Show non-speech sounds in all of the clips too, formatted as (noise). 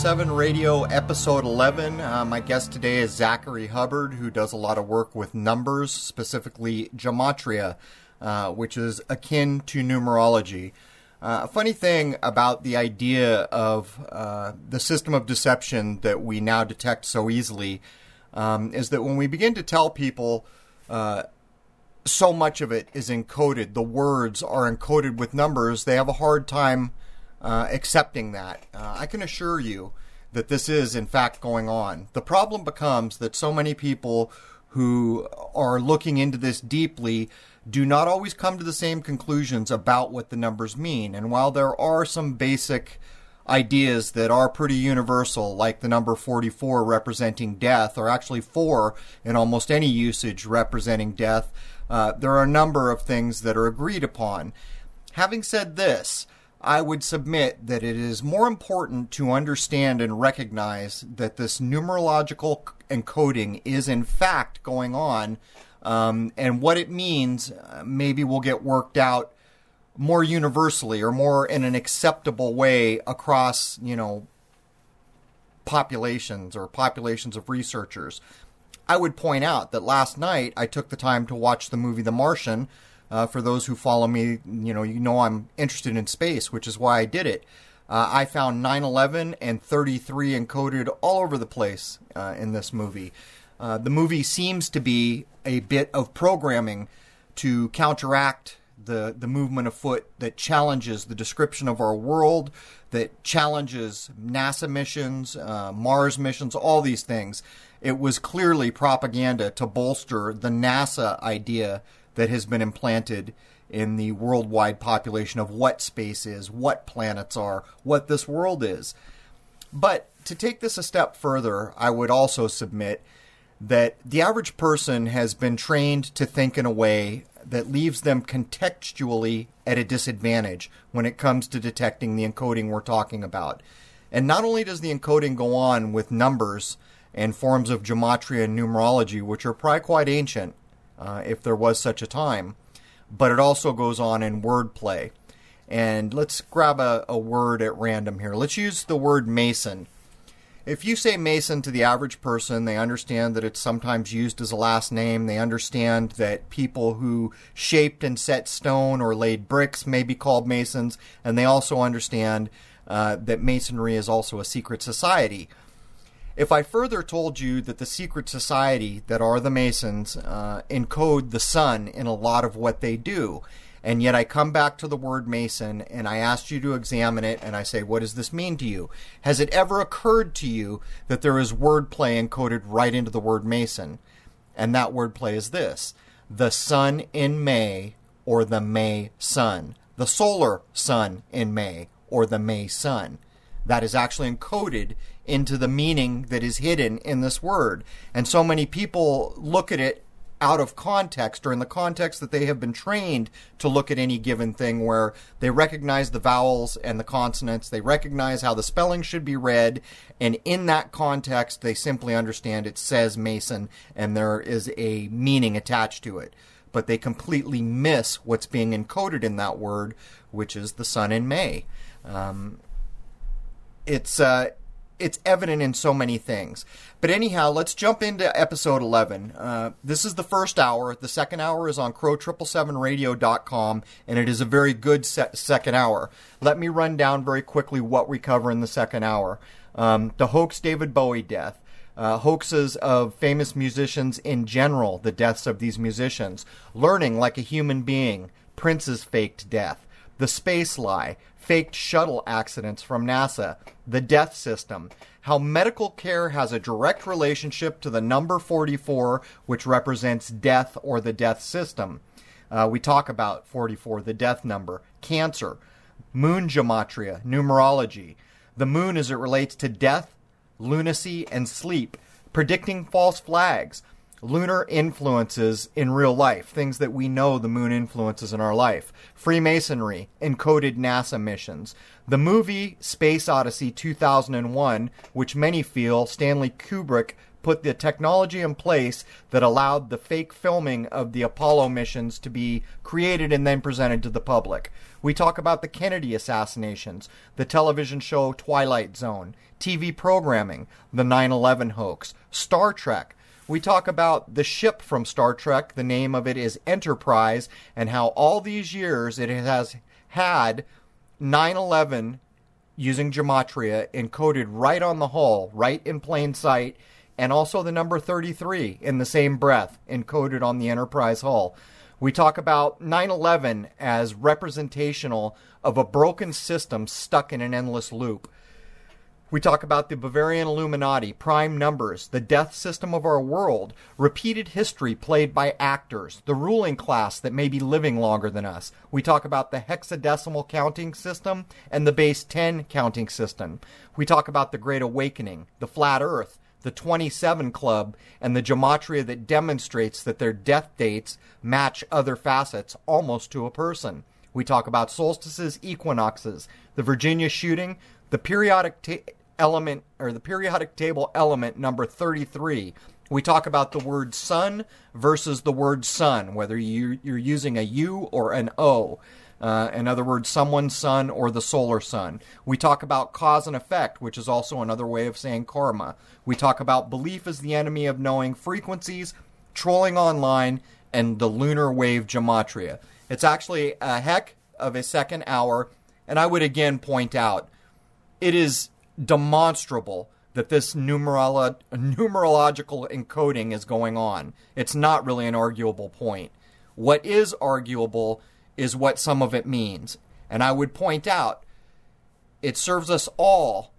Okay, welcome to Crow Triple Seven Radio, Episode Eleven. Uh, my guest today is Zachary Hubbard, who does a lot of work with numbers, specifically gematria, uh, which is akin to numerology. Uh, a funny thing about the idea of uh, the system of deception that we now detect so easily um, is that when we begin to tell people uh, so much of it is encoded, the words are encoded with numbers, they have a hard time uh, accepting that. Uh, I can assure you that this is, in fact, going on. The problem becomes that so many people who are looking into this deeply do not always come to the same conclusions about what the numbers mean. And while there are some basic ideas that are pretty universal, like the number 44 representing death, or actually 4 in almost any usage representing death, uh, there are a number of things that are agreed upon. Having said this, I would submit that it is more important to understand and recognize that this numerological encoding is in fact going on, um, and what it means uh, maybe will get worked out more universally or more in an acceptable way across, you know, populations or populations of researchers. I would point out that last night I took the time to watch the movie The Martian uh, for those who follow me, you know, you know I'm interested in space, which is why I did it. Uh, I found 9/11 and 33 encoded all over the place uh, in this movie. Uh, the movie seems to be a bit of programming to counteract the the movement afoot that challenges the description of our world, that challenges NASA missions, uh, Mars missions, all these things. It was clearly propaganda to bolster the NASA idea that has been implanted in the worldwide population of what space is, what planets are, what this world is. But to take this a step further, I would also submit that the average person has been trained to think in a way that leaves them contextually at a disadvantage when it comes to detecting the encoding we're talking about. And not only does the encoding go on with numbers and forms of gematria and numerology, which are probably quite ancient, uh, if there was such a time. But it also goes on in wordplay. And let's grab a, a word at random here. Let's use the word mason. If you say Mason to the average person, they understand that it's sometimes used as a last name. They understand that people who shaped and set stone or laid bricks may be called Masons, and they also understand uh, that Masonry is also a secret society. If I further told you that the secret society that are the Masons uh, encode the sun in a lot of what they do, and yet I come back to the word Mason and I asked you to examine it and I say, what does this mean to you? Has it ever occurred to you that there is wordplay encoded right into the word Mason? And that wordplay is this the sun in May or the May sun, the solar sun in May or the May sun. That is actually encoded into the meaning that is hidden in this word. And so many people look at it out of context or in the context that they have been trained to look at any given thing where they recognize the vowels and the consonants, they recognize how the spelling should be read, and in that context they simply understand it says Mason and there is a meaning attached to it. But they completely miss what's being encoded in that word, which is the sun in May. Um, it's uh, it's evident in so many things. But anyhow, let's jump into episode 11. Uh, this is the first hour. The second hour is on crow777radio.com, and it is a very good se- second hour. Let me run down very quickly what we cover in the second hour. Um, the hoax David Bowie death. Uh, hoaxes of famous musicians in general, the deaths of these musicians. Learning like a human being. Prince's faked death. The space lie faked shuttle accidents from NASA, the death system, how medical care has a direct relationship to the number 44, which represents death or the death system. Uh, we talk about 44, the death number, cancer, moon gematria, numerology, the moon as it relates to death, lunacy, and sleep, predicting false flags, lunar influences in real life, things that we know the moon influences in our life, Freemasonry, encoded NASA missions, the movie Space Odyssey 2001, which many feel Stanley Kubrick put the technology in place that allowed the fake filming of the Apollo missions to be created and then presented to the public. We talk about the Kennedy assassinations, the television show Twilight Zone, TV programming, the 9 11 hoax, Star Trek. We talk about the ship from Star Trek, the name of it is Enterprise, and how all these years it has had 9 11 using gematria encoded right on the hull, right in plain sight, and also the number 33 in the same breath encoded on the Enterprise hull. We talk about 9 11 as representational of a broken system stuck in an endless loop. We talk about the Bavarian Illuminati, prime numbers, the death system of our world, repeated history played by actors, the ruling class that may be living longer than us. We talk about the hexadecimal counting system and the base 10 counting system. We talk about the Great Awakening, the flat earth, the 27 Club, and the gematria that demonstrates that their death dates match other facets almost to a person. We talk about solstices, equinoxes, the Virginia shooting, the periodic ta- element or the periodic table element number 33 we talk about the word sun versus the word sun whether you, you're using a u or an o. Uh, in other words someone's sun or the solar sun. We talk about cause and effect which is also another way of saying karma. We talk about belief as the enemy of knowing frequencies trolling online and the lunar wave gematria. It's actually a heck of a second hour and i would again point out it is demonstrable that this numerolo- numerological encoding is going on. It's not really an arguable point. What is arguable is what some of it means. And I would point out it serves us all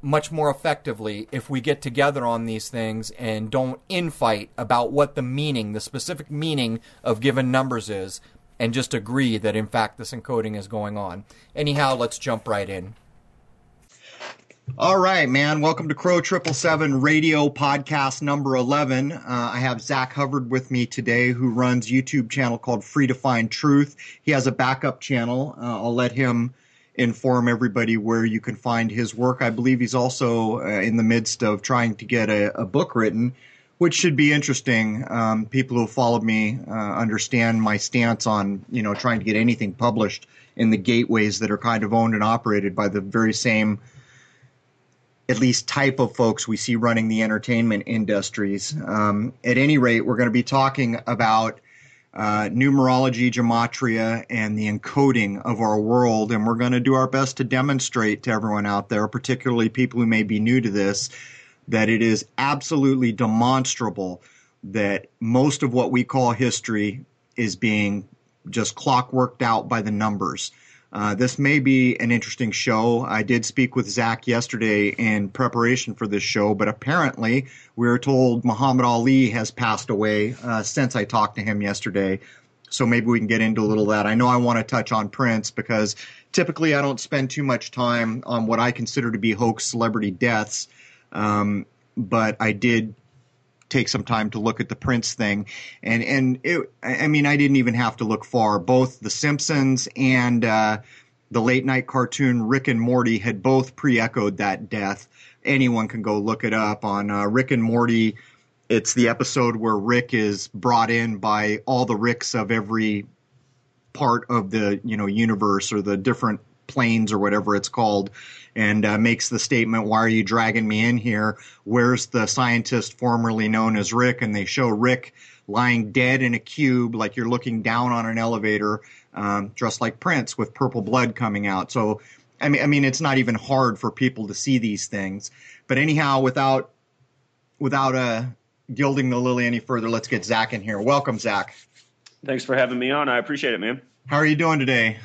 much more effectively if we get together on these things and don't infight about what the meaning, the specific meaning of given numbers is, and just agree that in fact this encoding is going on. Anyhow, let's jump right in. All right, man. Welcome to Crow Triple Seven Radio Podcast number eleven. Uh, I have Zach Hubbard with me today, who runs YouTube channel called Free to Find Truth. He has a backup channel. Uh, I'll let him inform everybody where you can find his work. I believe he's also uh, in the midst of trying to get a, a book written, which should be interesting. Um, people who have followed me uh, understand my stance on you know trying to get anything published in the gateways that are kind of owned and operated by the very same at least type of folks we see running the entertainment industries. Um, at any rate, we're going to be talking about uh, numerology, gematria, and the encoding of our world, and we're going to do our best to demonstrate to everyone out there, particularly people who may be new to this, that it is absolutely demonstrable that most of what we call history is being just clockworked out by the numbers. Uh, this may be an interesting show. I did speak with Zach yesterday in preparation for this show, but apparently we were told Muhammad Ali has passed away uh, since I talked to him yesterday. So maybe we can get into a little of that. I know I want to touch on Prince because typically I don't spend too much time on what I consider to be hoax celebrity deaths. Um, but I did take some time to look at the Prince thing, and and it, I mean, I didn't even have to look far. Both The Simpsons and uh, the late night cartoon Rick and Morty had both pre-echoed that death. Anyone can go look it up on uh, Rick and Morty. It's the episode where Rick is brought in by all the Ricks of every part of the you know universe or the different planes or whatever it's called and uh, makes the statement, Why are you dragging me in here? Where's the scientist formerly known as Rick? And they show Rick lying dead in a cube, like you're looking down on an elevator, um, dressed like Prince with purple blood coming out. So, I mean, I mean, it's not even hard for people to see these things. But anyhow, without without uh, gilding the lily any further, let's get Zach in here. Welcome, Zach. Thanks for having me on. I appreciate it, man. How are you doing today?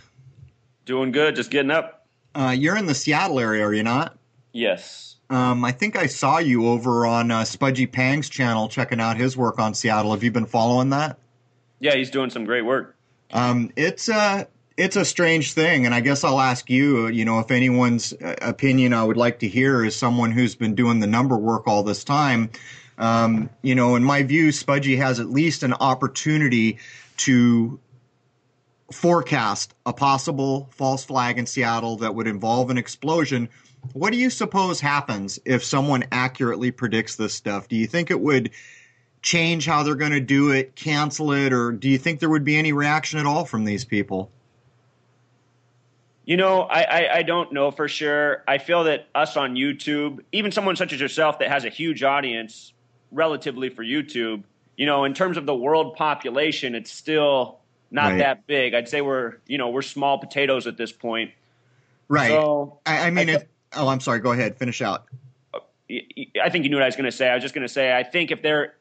Doing good. Just getting up. Uh, you're in the Seattle area, are you not? Yes. Um, I think I saw you over on uh, Spudgy Pang's channel checking out his work on Seattle. Have you been following that? Yeah, he's doing some great work. Um, it's a uh, it's a strange thing, and I guess I'll ask you. You know, if anyone's uh, opinion I would like to hear is someone who's been doing the number work all this time. Um, you know, in my view, Spudgy has at least an opportunity to forecast a possible false flag in Seattle that would involve an explosion. What do you suppose happens if someone accurately predicts this stuff? Do you think it would change how they're going to do it, cancel it, or do you think there would be any reaction at all from these people? You know, I, I, I, don't know for sure. I feel that us on YouTube, even someone such as yourself that has a huge audience relatively for YouTube, you know, in terms of the world population, it's still not right. that big. I'd say we're, you know, we're small potatoes at this point. Right. So, I, I mean, I, oh, I'm sorry. Go ahead. Finish out. I think you knew what I was going to say. I was just going to say, I think if they're,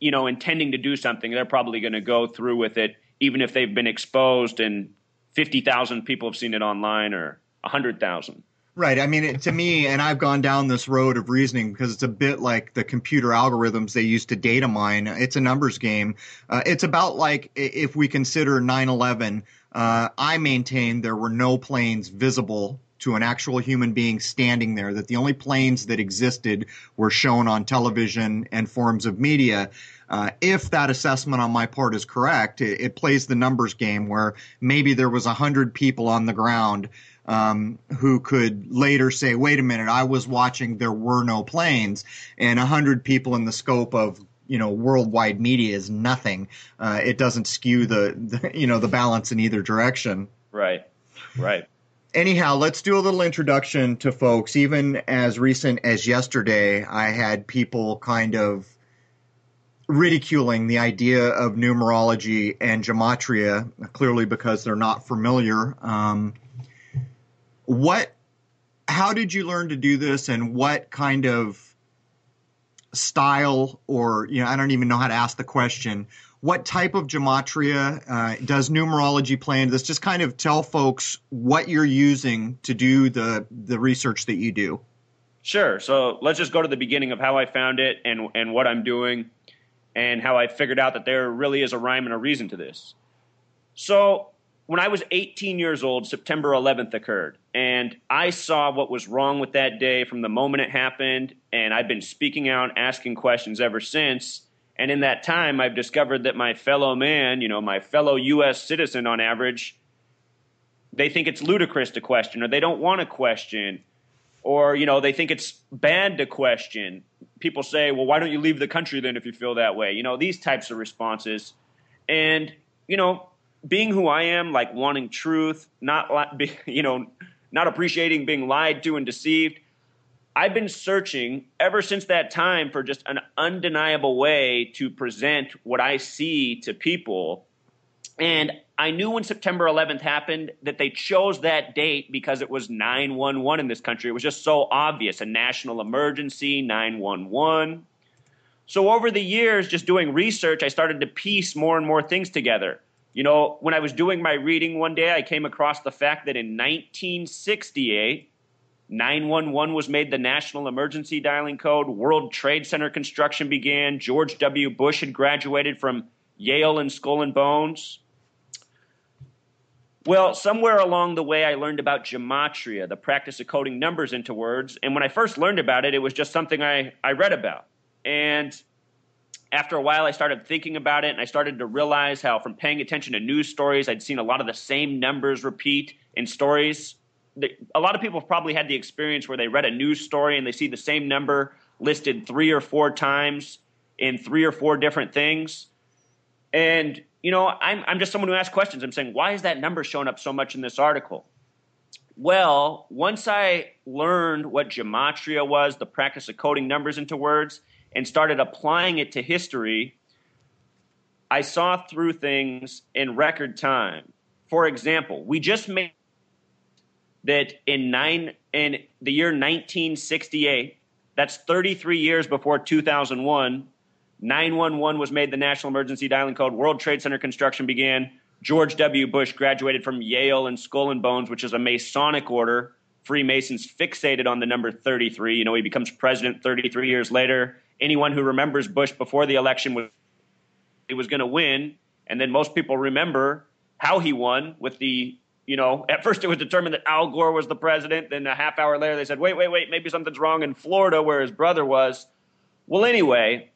you know, intending to do something, they're probably going to go through with it, even if they've been exposed and 50,000 people have seen it online or 100,000. Right. I mean, it, to me, and I've gone down this road of reasoning because it's a bit like the computer algorithms they use to data mine. It's a numbers game. Uh, it's about like if we consider 9 11, uh, I maintain there were no planes visible to an actual human being standing there, that the only planes that existed were shown on television and forms of media. Uh, if that assessment on my part is correct, it, it plays the numbers game where maybe there was a hundred people on the ground um, who could later say, "Wait a minute, I was watching. There were no planes," and a hundred people in the scope of you know worldwide media is nothing. Uh, it doesn't skew the, the you know the balance in either direction. Right. Right anyhow, let's do a little introduction to folks. Even as recent as yesterday, I had people kind of ridiculing the idea of numerology and gematria, clearly because they're not familiar. Um, what, how did you learn to do this, and what kind of style, or you know, I don't even know how to ask the question. What type of gematria uh, does numerology play into this? Just kind of tell folks what you're using to do the the research that you do. Sure. So let's just go to the beginning of how I found it and and what I'm doing and how I figured out that there really is a rhyme and a reason to this. So, when I was 18 years old, September 11th occurred, and I saw what was wrong with that day from the moment it happened, and I've been speaking out, asking questions ever since. And in that time, I've discovered that my fellow man, you know, my fellow U.S. citizen on average, they think it's ludicrous to question, or they don't want to question, or, you know, they think it's bad to question people say, well, why don't you leave the country then if you feel that way? You know, these types of responses. And, you know, being who I am, like wanting truth, not, (laughs) you know, not appreciating being lied to and deceived. I've been searching ever since that time for just an undeniable way to present what I see to people. And I knew when September 11th happened that they chose that date because it was 911 in this country. It was just so obvious a national emergency, 911. So, over the years, just doing research, I started to piece more and more things together. You know, when I was doing my reading one day, I came across the fact that in 1968, 911 was made the national emergency dialing code. World Trade Center construction began. George W. Bush had graduated from Yale and Skull and Bones. Well, somewhere along the way, I learned about gematria, the practice of coding numbers into words. And when I first learned about it, it was just something I, I read about. And after a while, I started thinking about it, and I started to realize how, from paying attention to news stories, I'd seen a lot of the same numbers repeat in stories. A lot of people have probably had the experience where they read a news story and they see the same number listed three or four times in three or four different things. And you know, I'm, I'm just someone who asks questions. I'm saying, why is that number showing up so much in this article? Well, once I learned what gematria was, the practice of coding numbers into words, and started applying it to history, I saw through things in record time. For example, we just made that in nine in the year 1968, that's 33 years before 2001, 911 was made the national emergency dialing code. World Trade Center construction began. George W. Bush graduated from Yale and Skull and Bones, which is a Masonic order. Freemasons fixated on the number 33. You know, he becomes president 33 years later. Anyone who remembers Bush before the election was he was going to win, and then most people remember how he won with the you know, at first it was determined that Al Gore was the president. Then a half hour later, they said, wait, wait, wait, maybe something's wrong in Florida where his brother was. Well, anyway,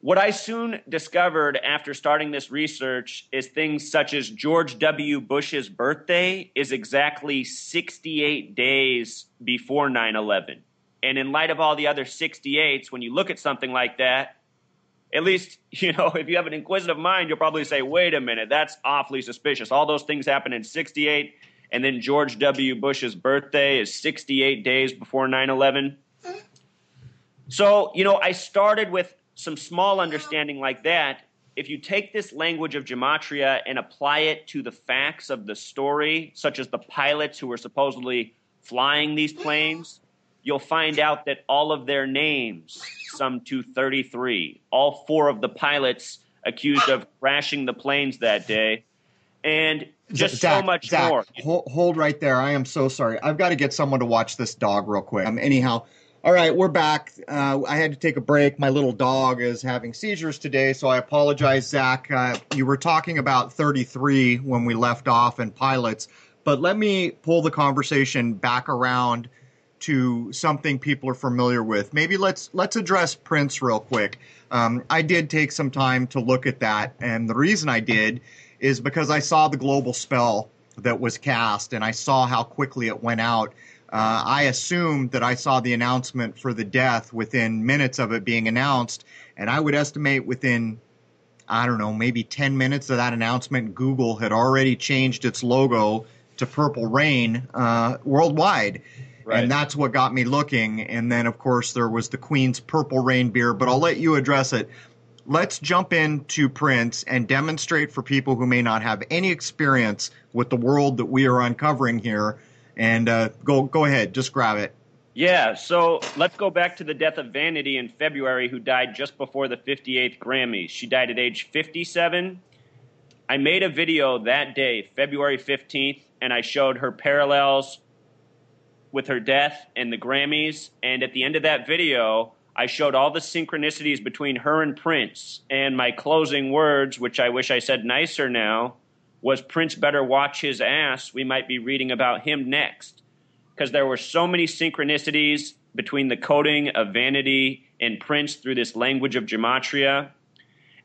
What I soon discovered after starting this research is things such as George W. Bush's birthday is exactly 68 days before 9 11. And in light of all the other 68s, when you look at something like that, at least, (laughs) you know, if you have an inquisitive mind, you'll probably say, wait a minute, that's awfully suspicious. All those things happened in 68, and then George W. Bush's birthday is 68 days before 9 11. So, you know, I started with some small understanding like that, if you take this language of gematria and apply it to the facts of the story, such as the pilots who were supposedly flying these planes, you'll find out that all of their names sum to 33. All four of the pilots accused of crashing the planes that day. And just Zach, so much Zach, more. Hold, hold, right there. I am so sorry. I've got to get someone to watch this dog real quick. Um, anyhow, all right, we're back. Uh, I had to take a break. My little dog is having seizures today, so I apologize, Zach. Uh, you were talking about 33 when we left off and pilots, but let me pull the conversation back around to something people are familiar with. Maybe let's let's address Prince real quick. Um, I did take some time to look at that, and the reason I did is because I saw the global spell that was cast, and I saw how quickly it went out uh, I assumed that I saw the announcement for the death within minutes of it being announced, and I would estimate within, I don't know, maybe 10 minutes of that announcement, Google had already changed its logo to Purple Rain uh, worldwide. Right. And that's what got me looking. And then, of course, there was the Queen's Purple Rain beer, but I'll let you address it. Let's jump into Prince and demonstrate for people who may not have any experience with the world that we are uncovering here and uh, go go ahead, just grab it. Yeah, so let's go back to the death of Vanity in February, who died just before the 58th Grammys. She died at age 57. I made a video that day, February 15th, and I showed her parallels with her death and the Grammys. And at the end of that video, I showed all the synchronicities between her and Prince. And my closing words, which I wish I said nicer now, was Prince better watch his ass? We might be reading about him next. Because there were so many synchronicities between the coding of vanity and Prince through this language of gematria.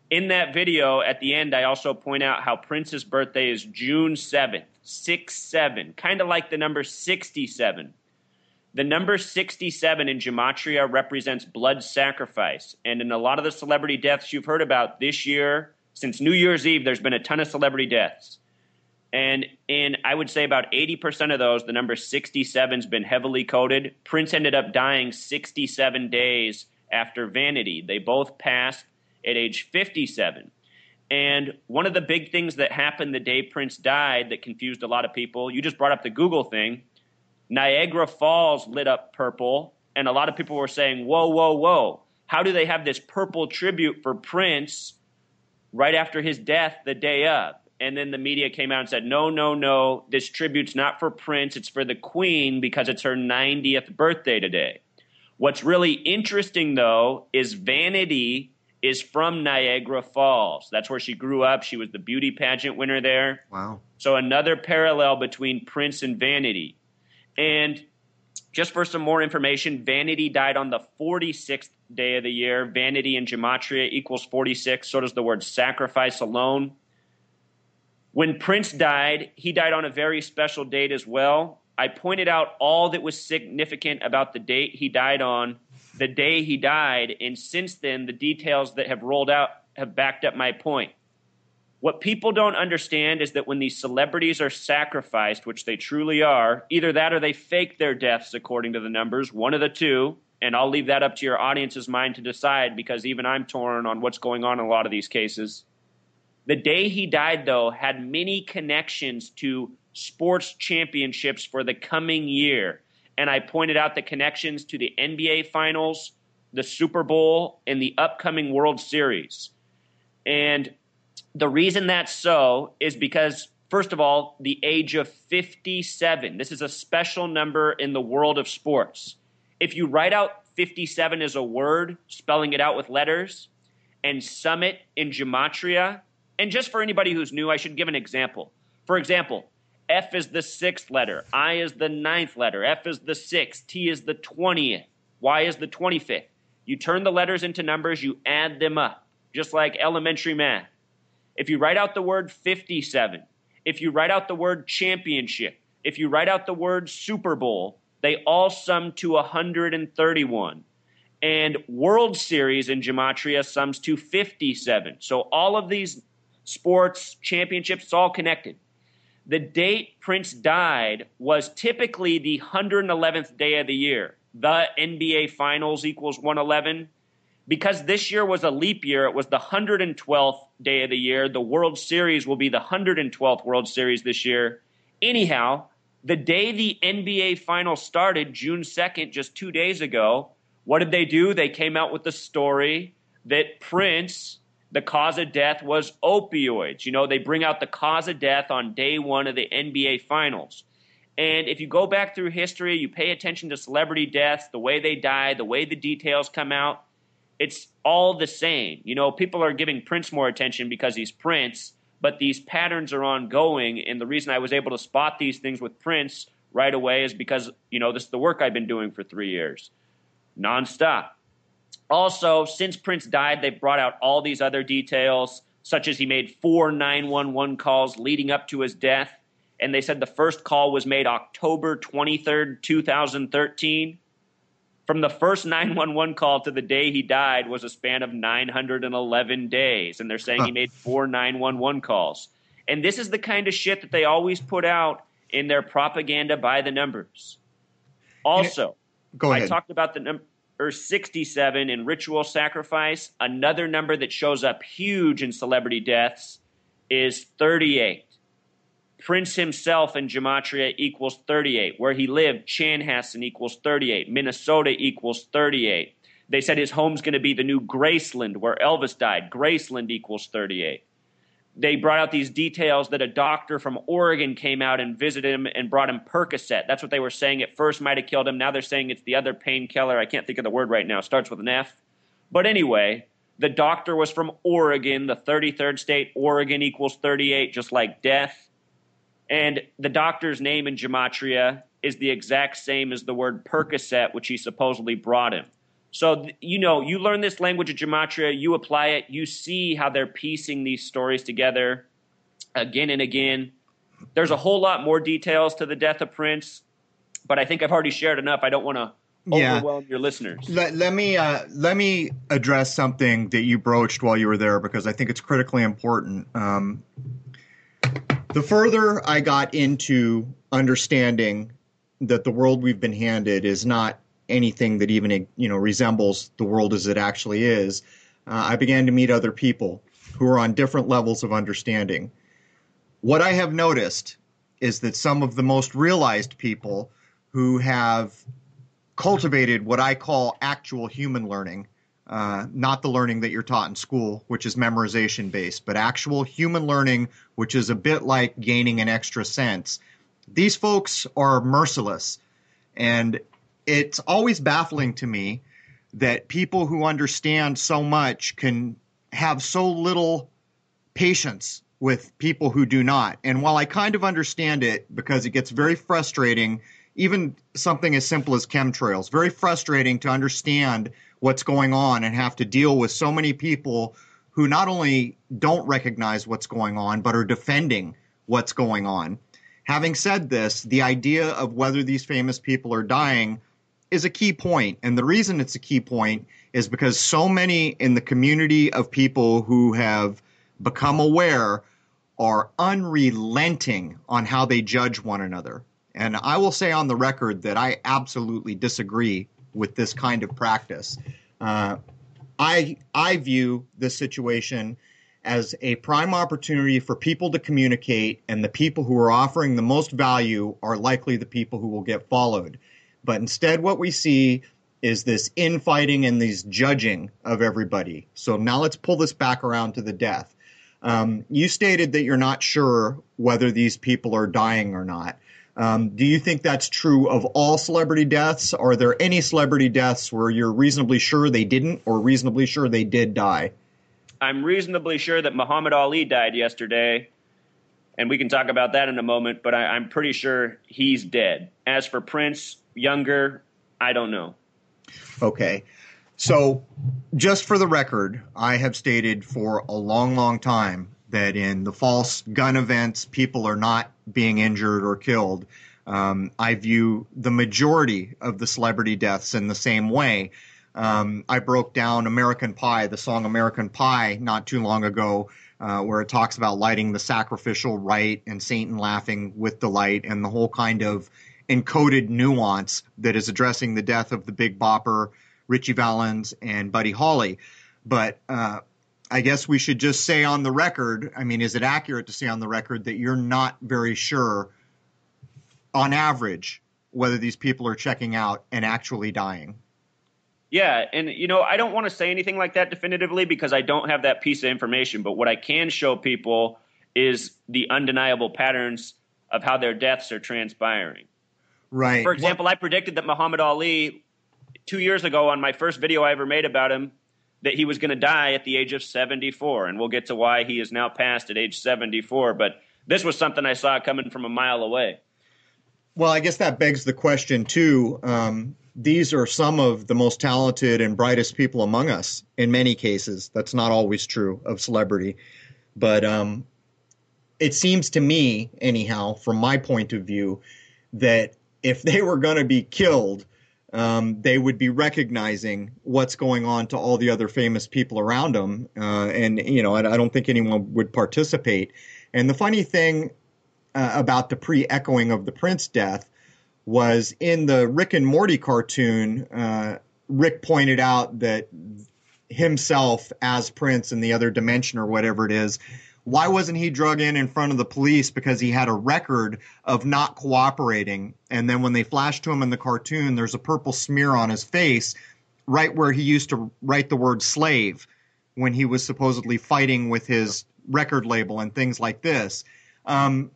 In that video, at the end, I also point out how Prince's birthday is June 7th, 6 7, kind of like the number 67. The number 67 in Gematria represents blood sacrifice. And in a lot of the celebrity deaths you've heard about this year, since New Year's Eve, there's been a ton of celebrity deaths. And in, I would say, about 80% of those, the number 67 has been heavily coded. Prince ended up dying 67 days after Vanity. They both passed at age 57. And one of the big things that happened the day Prince died that confused a lot of people, you just brought up the Google thing. Niagara Falls lit up purple, and a lot of people were saying, Whoa, whoa, whoa. How do they have this purple tribute for Prince right after his death the day of. And then the media came out and said, no, no, no, this tribute's not for Prince, it's for the Queen because it's her 90th birthday today. What's really interesting, though, is Vanity is from Niagara Falls. That's where she grew up. She was the beauty pageant winner there. Wow. So another parallel between Prince and Vanity. And just for some more information, Vanity died on the 46th day of the year. Vanity in Gematria equals 46. So does the word sacrifice alone. When Prince died, he died on a very special date as well. I pointed out all that was significant about the date he died on, the day he died, and since then, the details that have rolled out have backed up my point. What people don't understand is that when these celebrities are sacrificed, which they truly are, either that or they fake their deaths according to the numbers, one of the two, and I'll leave that up to your audience's mind to decide because even I'm torn on what's going on in a lot of these cases. The day he died, though, had many connections to sports championships for the coming year. And I pointed out the connections to the NBA Finals, the Super Bowl, and the upcoming World Series. And the reason that's so is because, first of all, the age of 57. This is a special number in the world of sports. If you write out 57 as a word, spelling it out with letters, and sum it in gematria, and just for anybody who's new, I should give an example. For example, F is the sixth letter, I is the ninth letter, F is the sixth, T is the 20th, Y is the 25th. You turn the letters into numbers, you add them up. just like elementary math. If you write out the word 57, if you write out the word championship, if you write out the word Super Bowl, they all sum to 131. And World Series in Gematria sums to 57. So all of these sports championships, it's all connected. The date Prince died was typically the 111th day of the year. The NBA Finals equals 111. Because this year was a leap year, it was the 112th day of the year. The World Series will be the 112th World Series this year. Anyhow, the day the NBA Finals started, June 2nd, just two days ago, what did they do? They came out with the story that Prince the cause of death was opioids. You know, they bring out the cause of death on day one of the NBA Finals. And if you go back through history, you pay attention to celebrity deaths, the way they die, the way the details come out, it's all the same. You know, people are giving Prince more attention because he's Prince, but these patterns are ongoing. And the reason I was able to spot these things with Prince right away is because, you know, this is the work I've been doing for three years, nonstop. Also, since Prince died, they've brought out all these other details, such as he made four 911 calls leading up to his death. And they said the first call was made October 23rd, 2013. From the first 911 call to the day he died was a span of 911 days. And they're saying huh. he made four 911 calls. And this is the kind of shit that they always put out in their propaganda by the numbers. Also. I talked about the number or 67 in ritual sacrifice. Another number that shows up huge in celebrity deaths is 38. Prince himself in Gematria equals 38. Where he lived, Chanhassen equals 38. Minnesota equals 38. They said his home's going to be the new Graceland, where Elvis died. Graceland equals 38 they brought out these details that a doctor from Oregon came out and visited him and brought him Percocet. That's what they were saying at first might have killed him. Now they're saying it's the other painkiller. I can't think of the word right now. It starts with an F. But anyway, the doctor was from Oregon, the 33rd state. Oregon equals 38, just like death. And the doctor's name in Gematria is the exact same as the word Percocet, which he supposedly brought him. So, you know, you learn this language of gematria, you apply it, you see how they're piecing these stories together again and again. There's a whole lot more details to the death of Prince, but I think I've already shared enough. I don't want to overwhelm your listeners. Let, let me uh, let me address something that you broached while you were there because I think it's critically important. Um, the further I got into understanding that the world we've been handed is not anything that even you know resembles the world as it actually is, uh, I began to meet other people who are on different levels of understanding. What I have noticed is that some of the most realized people who have cultivated what I call actual human learning, uh, not the learning that you're taught in school, which is memorization based, but actual human learning, which is a bit like gaining an extra sense. These folks are merciless. And it's always baffling to me that people who understand so much can have so little patience with people who do not. And while I kind of understand it because it gets very frustrating, even something as simple as chemtrails, very frustrating to understand what's going on and have to deal with so many people who not only don't recognize what's going on, but are defending what's going on. Having said this, the idea of whether these famous people are dying is a key point. And the reason it's a key point is because so many in the community of people who have become aware are unrelenting on how they judge one another. And I will say on the record that I absolutely disagree with this kind of practice. Uh, I I view this situation as a prime opportunity for people to communicate, and the people who are offering the most value are likely the people who will get followed. But instead, what we see is this infighting and these judging of everybody. So now let's pull this back around to the death. Um, you stated that you're not sure whether these people are dying or not. Um, do you think that's true of all celebrity deaths? Are there any celebrity deaths where you're reasonably sure they didn't or reasonably sure they did die? I'm reasonably sure that Muhammad Ali died yesterday, and we can talk about that in a moment, but I, am pretty sure he's dead. As for Prince, younger, I don't know. Okay. So, just for the record, I have stated for a long, long time that in the false gun events, people are not being injured or killed. Um, I view the majority of the celebrity deaths in the same way. Um, I broke down American Pie, the song American Pie, not too long ago, uh, where it talks about lighting the sacrificial rite and Satan laughing with delight and the whole kind of encoded nuance that is addressing the death of the Big Bopper, Ritchie Valens, and Buddy Holly. But uh, I guess we should just say on the record I mean, is it accurate to say on the record that you're not very sure, on average, whether these people are checking out and actually dying? Yeah, and you know, I don't want to say anything like that definitively because I don't have that piece of information, but what I can show people is the undeniable patterns of how their deaths are transpiring. Right. For example, I predicted that Muhammad Ali 2 years ago on my first video I ever made about him that he was going to die at the age of 74 and we'll get to why he is now passed at age 74, but this was something I saw coming from a mile away. Well, I guess that begs the question too. Um, these are some of the most talented and brightest people among us in many cases. That's not always true of celebrity. But um, it seems to me, anyhow, from my point of view, that if they were going to be killed, um, they would be recognizing what's going on to all the other famous people around them. Uh, and, you know, I, I, don't think anyone would participate. And the funny thing uh, about the pre echoing of the Prince death was in the Rick and Morty cartoon. Uh, Rick pointed out that himself as Prince in the other dimension or whatever it is. Why wasn't he drug in in front of the police? Because he had a record of not cooperating. And then when they flashed to him in the cartoon, there's a purple smear on his face, right where he used to write the word slave when he was supposedly fighting with his record label and things like this. Um,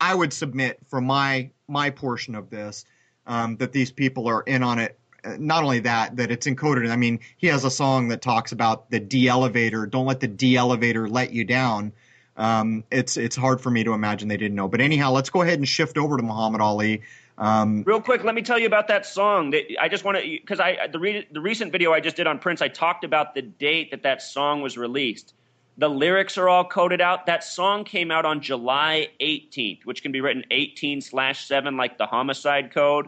I would submit for my my portion of this um, that these people are in on it. Uh, not only that, that it's encoded. I mean, he has a song that talks about the de elevator. Don't let the de elevator let you down. Um, it's it's hard for me to imagine they didn't know. But anyhow, let's go ahead and shift over to Muhammad Ali. Um, Real quick, let me tell you about that song. That I just want to because I the re, the recent video I just did on Prince, I talked about the date that that song was released. The lyrics are all coded out. That song came out on July 18th, which can be written 18 slash 7 like the homicide code.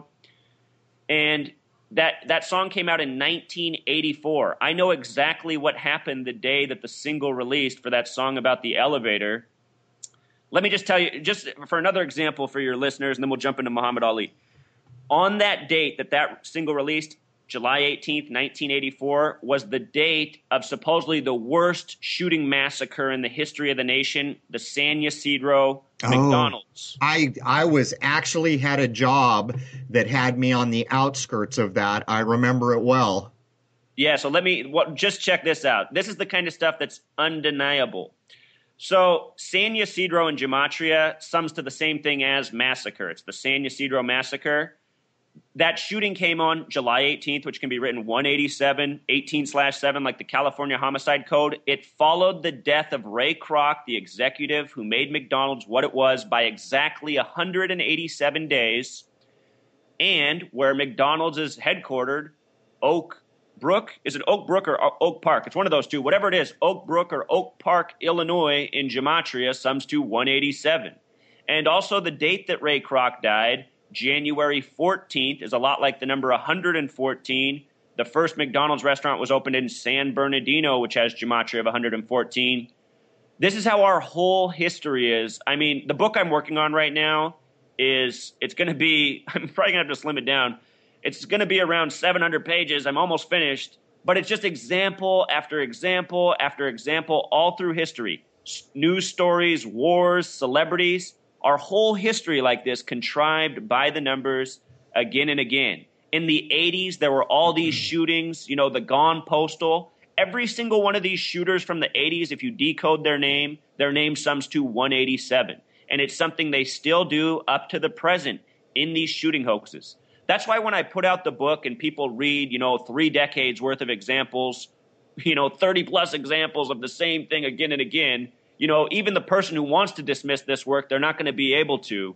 And that, that song came out in 1984. I know exactly what happened the day that the single released for that song about the elevator. Let me just tell you, just for another example for your listeners, and then we'll jump into Muhammad Ali. On that date that that single released, July 18th, 1984, was the date of supposedly the worst shooting massacre in the history of the nation, the San Ysidro oh, McDonald's. I I was actually had a job that had me on the outskirts of that. I remember it well. Yeah, so let me what, just check this out. This is the kind of stuff that's undeniable. So San Ysidro in Gematria sums to the same thing as massacre. It's the San Ysidro massacre that shooting came on July 18th, which can be written 187, 18 slash 7, like the California Homicide Code. It followed the death of Ray Kroc, the executive who made McDonald's what it was, by exactly 187 days. And where McDonald's is headquartered, Oak Brook, is it Oak Brook or Oak Park? It's one of those two. Whatever it is, Oak Brook or Oak Park, Illinois, in Gematria sums to 187. And also the date that Ray Kroc died January 14th is a lot like the number 114. The first McDonald's restaurant was opened in San Bernardino, which has gematria of 114. This is how our whole history is. I mean, the book I'm working on right now is it's going to be (laughs) I'm probably going to have to slim it down. It's going to be around 700 pages. I'm almost finished, but it's just example after example after example all through history. News stories, wars, celebrities our whole history like this contrived by the numbers again and again. In the 80s, there were all these shootings, you know, the Gone Postal. Every single one of these shooters from the 80s, if you decode their name, their name sums to 187. And it's something they still do up to the present in these shooting hoaxes. That's why when I put out the book and people read, you know, three decades worth of examples, you know, 30 plus examples of the same thing again and again, you know, even the person who wants to dismiss this work, they're not going to be able to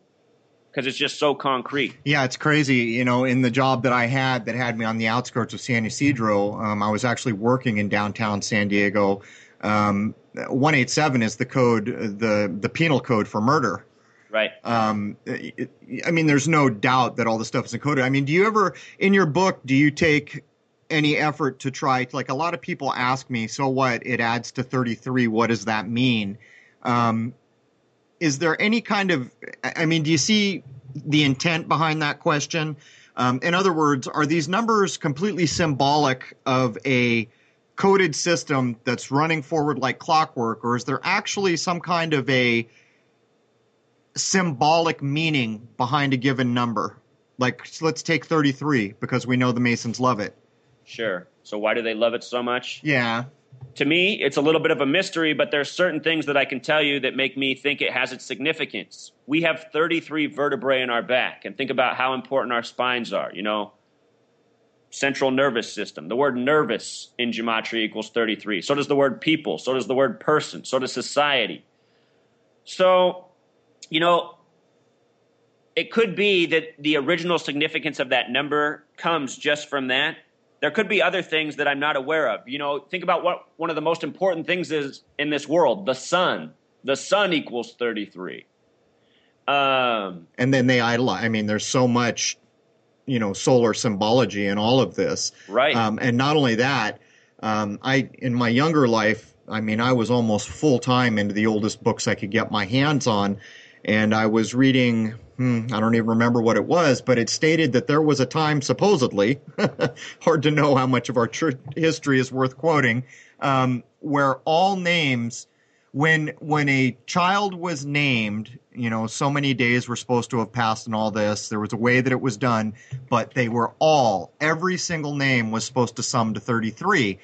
because it's just so concrete. Yeah, it's crazy. You know, in the job that I had that had me on the outskirts of San Ysidro, um, I was actually working in downtown San Diego. Um, 187 is the code, the the penal code for murder. Right. Um, I mean, there's no doubt that all the stuff is encoded. I mean, do you ever, in your book, do you take any effort to try to, like a lot of people ask me, so what? It adds to 33. What does that mean? Um, is there any kind of, I mean, do you see the intent behind that question? Um, in other words, are these numbers completely symbolic of a coded system that's running forward like clockwork, or is there actually some kind of a symbolic meaning behind a given number? Like, so let's take 33 because we know the Masons love it. Sure. So why do they love it so much? Yeah. To me, it's a little bit of a mystery, but there's certain things that I can tell you that make me think it has its significance. We have 33 vertebrae in our back, and think about how important our spines are. You know, central nervous system. The word nervous in gematria equals 33. So does the word people. So does the word person. So does society. So, you know, it could be that the original significance of that number comes just from that. There could be other things that I'm not aware of. You know, think about what one of the most important things is in this world the sun. The sun equals 33. Um, and then they idolize. I mean, there's so much, you know, solar symbology in all of this. Right. Um, and not only that, um, I in my younger life, I mean, I was almost full time into the oldest books I could get my hands on, and I was reading hmm, I don't even remember what it was, but it stated that there was a time, supposedly, (laughs) hard to know how much of our tr- history is worth quoting, um, where all names, when when a child was named, you know, so many days were supposed to have passed and all this. There was a way that it was done, but they were all, every single name was supposed to sum to 33.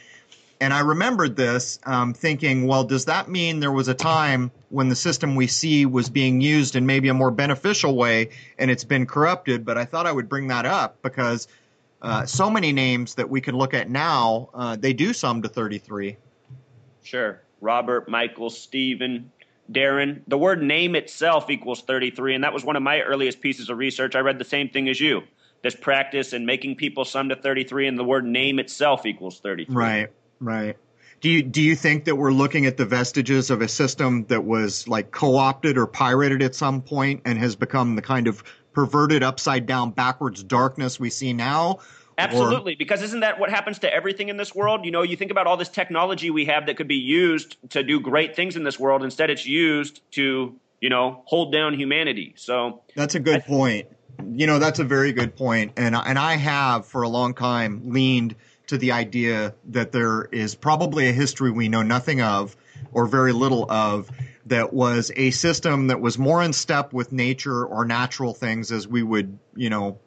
And I remembered this um, thinking, well, does that mean there was a time when the system we see was being used in maybe a more beneficial way and it's been corrupted? But I thought I would bring that up because uh, so many names that we can look at now, uh, they do sum to 33. Sure. Robert, Michael, Stephen, Darren. The word name itself equals 33, and that was one of my earliest pieces of research. I read the same thing as you. This practice in making people sum to 33, and the word name itself equals 33. Right. Right. Do you do you think that we're looking at the vestiges of a system that was like co-opted or pirated at some point and has become the kind of perverted upside down backwards darkness we see now? Absolutely, or- because isn't that what happens to everything in this world? You know, you think about all this technology we have that could be used to do great things in this world. Instead, it's used to, you know, hold down humanity. So that's a good point. You know, that's a very good point, and and I have for a long time leaned to the idea that there is probably a history we know nothing of or very little of that was a system that was more in step with nature or natural things as we would, you know,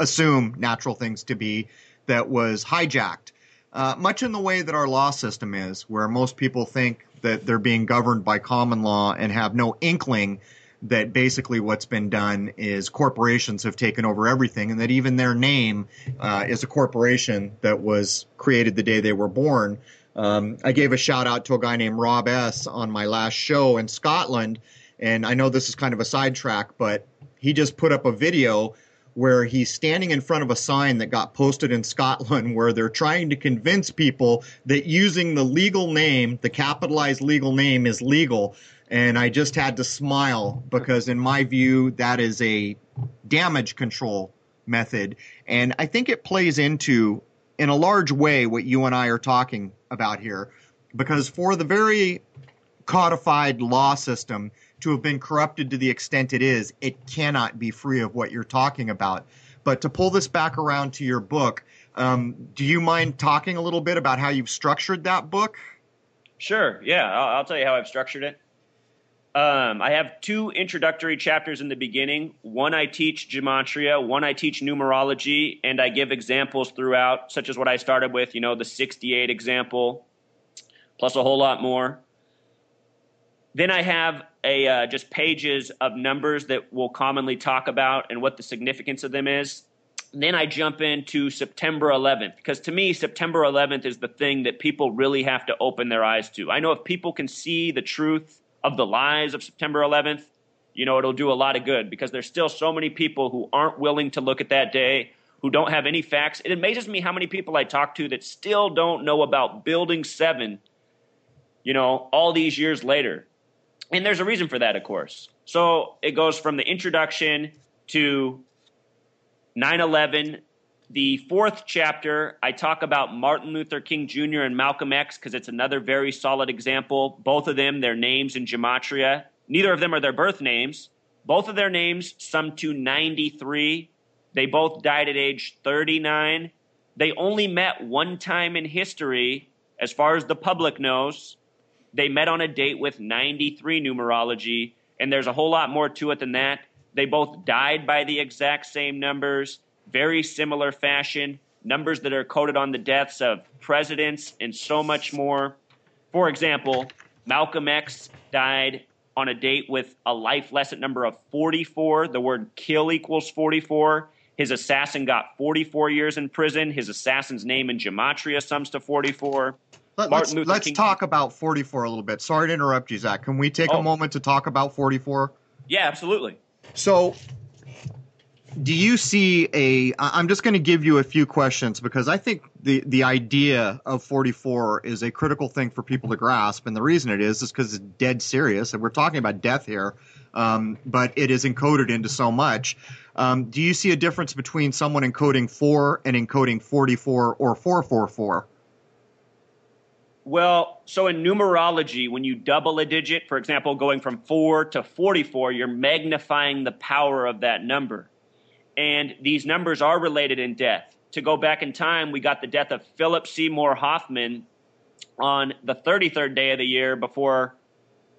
assume natural things to be that was hijacked. Uh, much in the way that our law system is, where most people think that they're being governed by common law and have no inkling that basically what's been done is corporations have taken over everything and that even their name uh, is a corporation that was created the day they were born. Um, I gave a shout out to a guy named Rob S. on my last show in Scotland. And I know this is kind of a sidetrack, but he just put up a video where he's standing in front of a sign that got posted in Scotland where they're trying to convince people that using the legal name, the capitalized legal name, is legal and I just had to smile because, in my view, that is a damage control method. And I think it plays into, in a large way, what you and I are talking about here. Because for the very codified law system to have been corrupted to the extent it is, it cannot be free of what you're talking about. But to pull this back around to your book, um, do you mind talking a little bit about how you've structured that book? Sure. Yeah, I'll, I'll tell you how I've structured it. Um, I have two introductory chapters in the beginning. One I teach gematria, one I teach numerology, and I give examples throughout, such as what I started with, you know, the 68 example, plus a whole lot more. Then I have a uh, just pages of numbers that we'll commonly talk about and what the significance of them is. Then I jump into September 11th because to me, September 11th is the thing that people really have to open their eyes to. I know if people can see the truth of the lies of September 11th, You know, it'll do a lot of good because there's still so many people who aren't willing to look at that day, who don't have any facts. It amazes me how many people I talk to that still don't know about Building 7, you know, all these years later. And there's a reason for that, of course. So it goes from the introduction to 9 11. The fourth chapter, I talk about Martin Luther King Jr. and Malcolm X because it's another very solid example. Both of them, their names in gematria. Neither of them are their birth names. Both of their names sum to 93. They both died at age 39. They only met one time in history, as far as the public knows. They met on a date with 93 numerology, and there's a whole lot more to it than that. They both died by the exact same numbers, very similar fashion, numbers that are coded on the deaths of presidents and so much more. For example, Malcolm X died on a date with a life lesson number of 44. The word kill equals 44. His assassin got 44 years in prison. His assassin's name in Gematria sums to 44. Let, us let's King- talk about 44 a little bit. Sorry to interrupt you, Zach. Can we take oh. a moment to talk about 44? Yeah, absolutely. So do you see a i'm just going to give you a few questions because i think the the idea of 44 is a critical thing for people to grasp. And the reason it is is because it's dead serious. And we're talking about death here um, but it is encoded into so much. Um, do you see a difference between someone encoding 4 and encoding 44 or 444 well, so in numerology, when you double a digit, for example, going from 4 to 44, you're magnifying the power of that number and these numbers are related in death. To go back in time, we got the death of Philip Seymour Hoffman on the 33rd day of the year before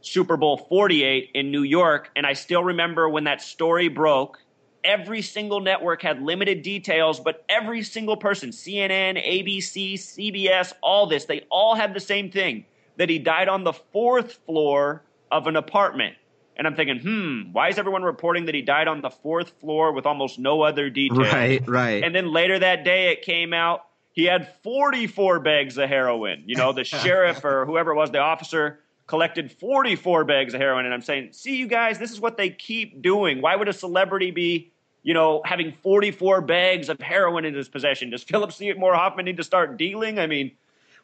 Super Bowl 48 in New York. And I still remember when that story broke, every single network had limited details, but every single person, CNN, ABC, CBS, all this, they all had the same thing that he died on the fourth floor of an apartment. And I'm thinking, hmm, why is everyone reporting that he died on the fourth floor with almost no other details? Right, right. And then later that day, it came out he had 44 bags of heroin. You know, the (laughs) sheriff or whoever it was, the officer collected 44 bags of heroin. And I'm saying, see, you guys, this is what they keep doing. Why would a celebrity be, you know, having 44 bags of heroin in his possession? Does Philip Seymour Hoffman need to start dealing? I mean,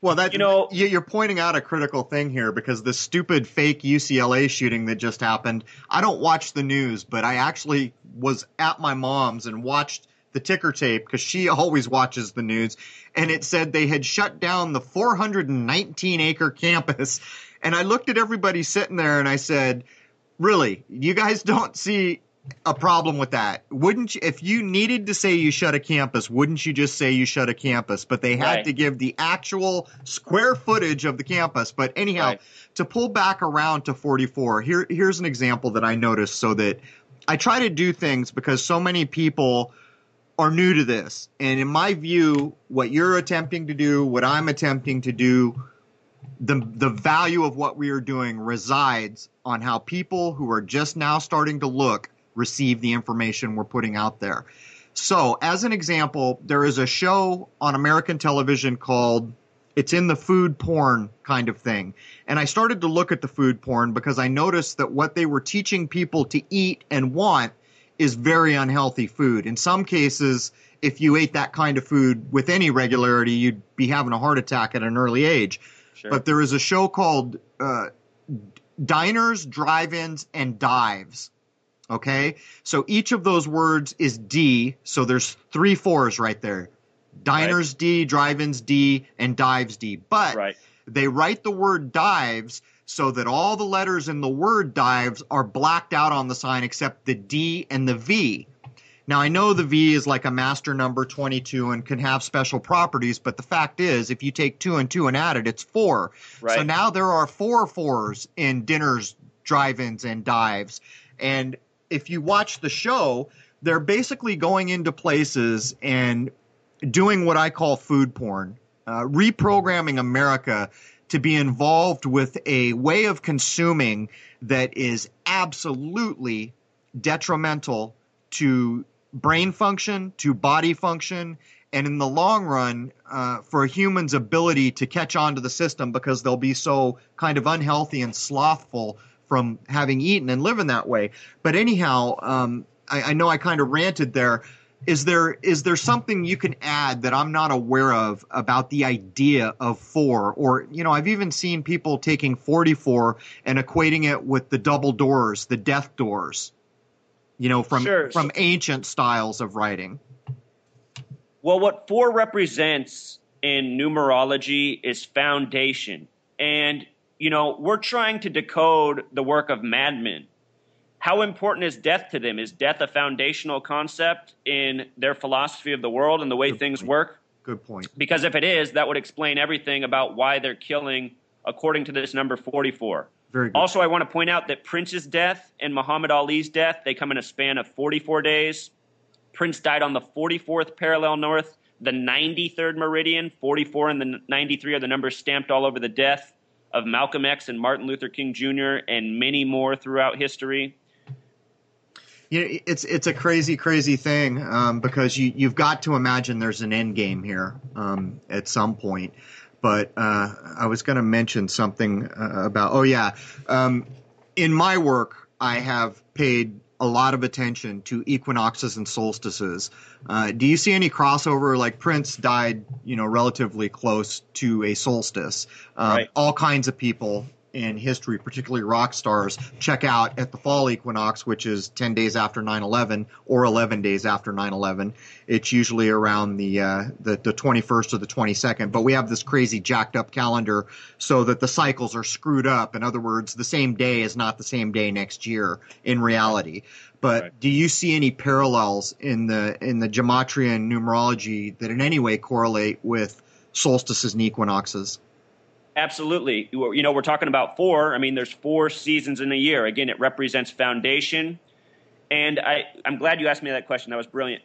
well, that you know, you're pointing out a critical thing here because the stupid fake UCLA shooting that just happened. I don't watch the news, but I actually was at my mom's and watched the ticker tape because she (laughs) always watches the news, and it said they had shut down the 419 acre campus. And I looked at everybody sitting there and I said, "Really, you guys don't see a problem with that. Wouldn't you, if you needed to say you shut a campus, wouldn't you just say you shut a campus? But they had right. to give the actual square footage of the campus. But anyhow, right. to pull back around to 44, here here's an example that I noticed so that I try to do things because so many people are new to this. And in my view, what you're attempting to do, what I'm attempting to do, the the value of what we are doing resides on how people who are just now starting to look receive the information we're putting out there. So, as an example, there is a show on American television called it's in the food porn kind of thing. And I started to look at the food porn because I noticed that what they were teaching people to eat and want is very unhealthy food. In some cases, if you ate that kind of food with any regularity, you'd be having a heart attack at an early age. Sure. But there is a show called uh, Diners, Drive Ins, and Dives Okay. So each of those words is D. So there's three fours right there. Diners right. D, drive-ins D, and dives D. But right. they write the word dives so that all the letters in the word dives are blacked out on the sign except the D and the V. Now I know the V is like a master number 22 and can have special properties, but the fact is, if you take two and two and add it, it's four. Right. So now there are four fours in dinners, drive-ins, and dives. And if you watch the show, they're basically going into places and doing what I call food porn, uh, reprogramming America to be involved with a way of consuming that is absolutely detrimental to brain function, to body function, and in the long run, uh, for a human's ability to catch on to the system because they'll be so kind of unhealthy and slothful from having eaten and living that way. But anyhow, um, I, I know I kind of ranted there. Is there is there something you can add that I'm not aware of about the idea of four? Or you know, I've even seen people taking 44 and equating it with the double doors, the death doors. You know, from Sure. from ancient styles of writing. Well, what four represents in numerology is foundation. And, you know, we're trying to decode the work of madmen. How important is death to them? Is death a foundational concept in their philosophy of the world and the way Good things point. work? Good point. Because if it is, that would explain everything about why they're killing according to this number 44. Very good. Also, I want to point out that Prince's death and Muhammad Ali's death, they come in a span of 44 days. Prince died on the 44th parallel north, the 93rd meridian. 44 and the 93 are the numbers stamped all over the death of Malcolm X and Martin Luther King Jr. and many more throughout history. You know, it's it's a crazy, crazy thing um, because you you've got to imagine there's an end game here um, at some point. But uh, I was going to mention something uh, about. Oh yeah, um, in my work, I have paid a lot of attention to equinoxes and solstices. Uh, do you see any crossover? Like Prince died, you know, relatively close to a solstice. Um, Right. All kinds of people in history, particularly rock stars, check out at the fall equinox, which is 10 days after 9/11 or 11 days after 9/11. It's usually around the, uh, the the 21st or the 22nd. But we have this crazy jacked up calendar so that the cycles are screwed up. In other words, the same day is not the same day next year in reality. But Right. do you see any parallels in the in the gematrian numerology that in any way correlate with solstices and equinoxes? Absolutely. You know, we're talking about four. I mean, there's four seasons in a year. Again, it represents foundation. And I, I'm glad you asked me that question. That was brilliant.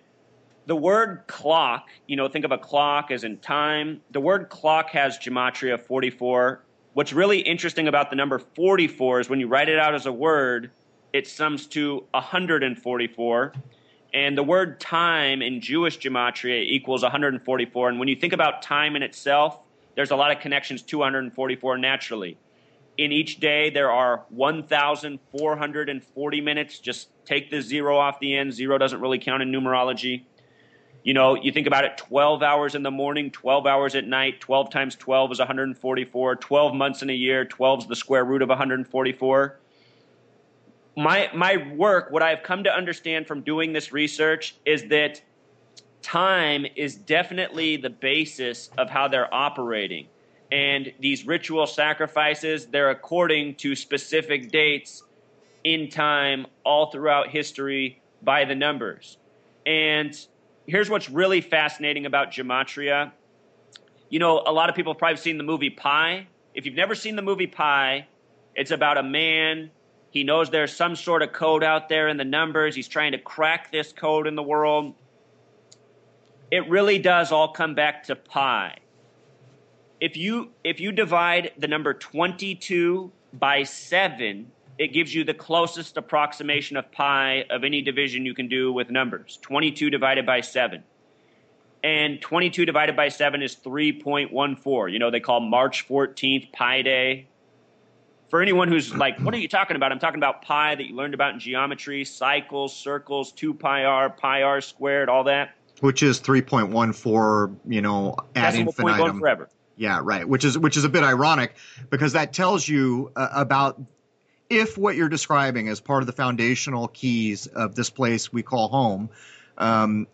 The word clock, you know, think of a clock as in time. The word clock has gematria 44. What's really interesting about the number 44 is when you write it out as a word, it sums to 144. And the word time in Jewish gematria equals 144. And when you think about time in itself, there's a lot of connections 244 naturally. In each day, there are 1,440 minutes. Just take the zero off the end. Zero doesn't really count in numerology. You know, you think about it 12 hours in the morning, 12 hours at night. 12 times 12 is 144. 12 months in a year, 12 is the square root of 144 my my work what i've come to understand from doing this research is that time is definitely the basis of how they're operating. And these ritual sacrifices they're according to specific dates in time all throughout history by the numbers. And here's what's really fascinating about gematria. You know a lot of people have probably seen the movie pi. If you've never seen the movie pi it's about a man. He knows there's some sort of code out there in the numbers. He's trying to crack this code in the world. It really does all come back to pi. If you if you divide the number 22 by 7, it gives you the closest approximation of pi of any division you can do with numbers. 22 divided by 7. And 22 divided by 7 is 3.14. You know, they call March 14th Pi Day for anyone who's (clears throat) like, what are you talking about? I'm talking about pi that you learned about in geometry, cycles, circles, 2 pi r, pi r squared, all that. Which is 3.14, you know, ad Decimal infinitum. forever. Yeah, right. Which is which is a bit ironic because that tells you uh, about if what you're describing is part of the foundational keys of this place we call home. Um,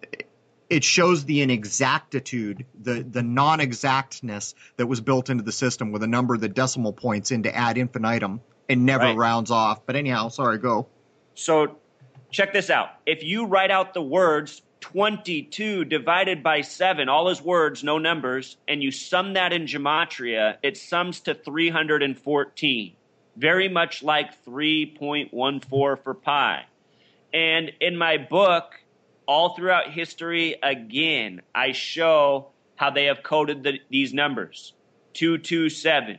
it shows the inexactitude, the the non-exactness that was built into the system with a number that decimal points into ad infinitum and never Right. rounds off. But anyhow, sorry, go. So check this out. If you write out the words 22 divided by 7, all his words, no numbers, and you sum that in gematria, it sums to 314. Very much like 3.14 for pi. And in my book, all throughout history, again, I show how they have coded the, these numbers 227,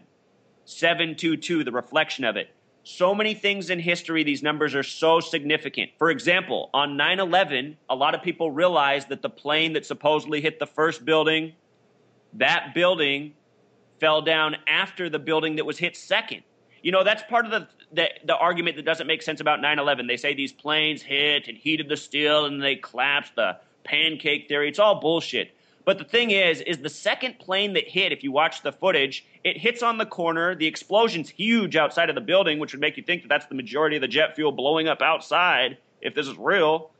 722, the reflection of it. So many things in history, these numbers are so significant. For example, on 9 11, a lot of people realized that the plane that supposedly hit the first building, that building fell down after the building that was hit second. You know, that's part of the, the, the argument that doesn't make sense about 9/11. They say these planes hit and heated the steel and they collapsed. The pancake theory. It's all bullshit. But the thing is, is the second plane that hit, if you watch the footage, it hits on the corner. The explosion's huge outside of the building, which would make you think that that's the majority of the jet fuel blowing up outside, if this is real.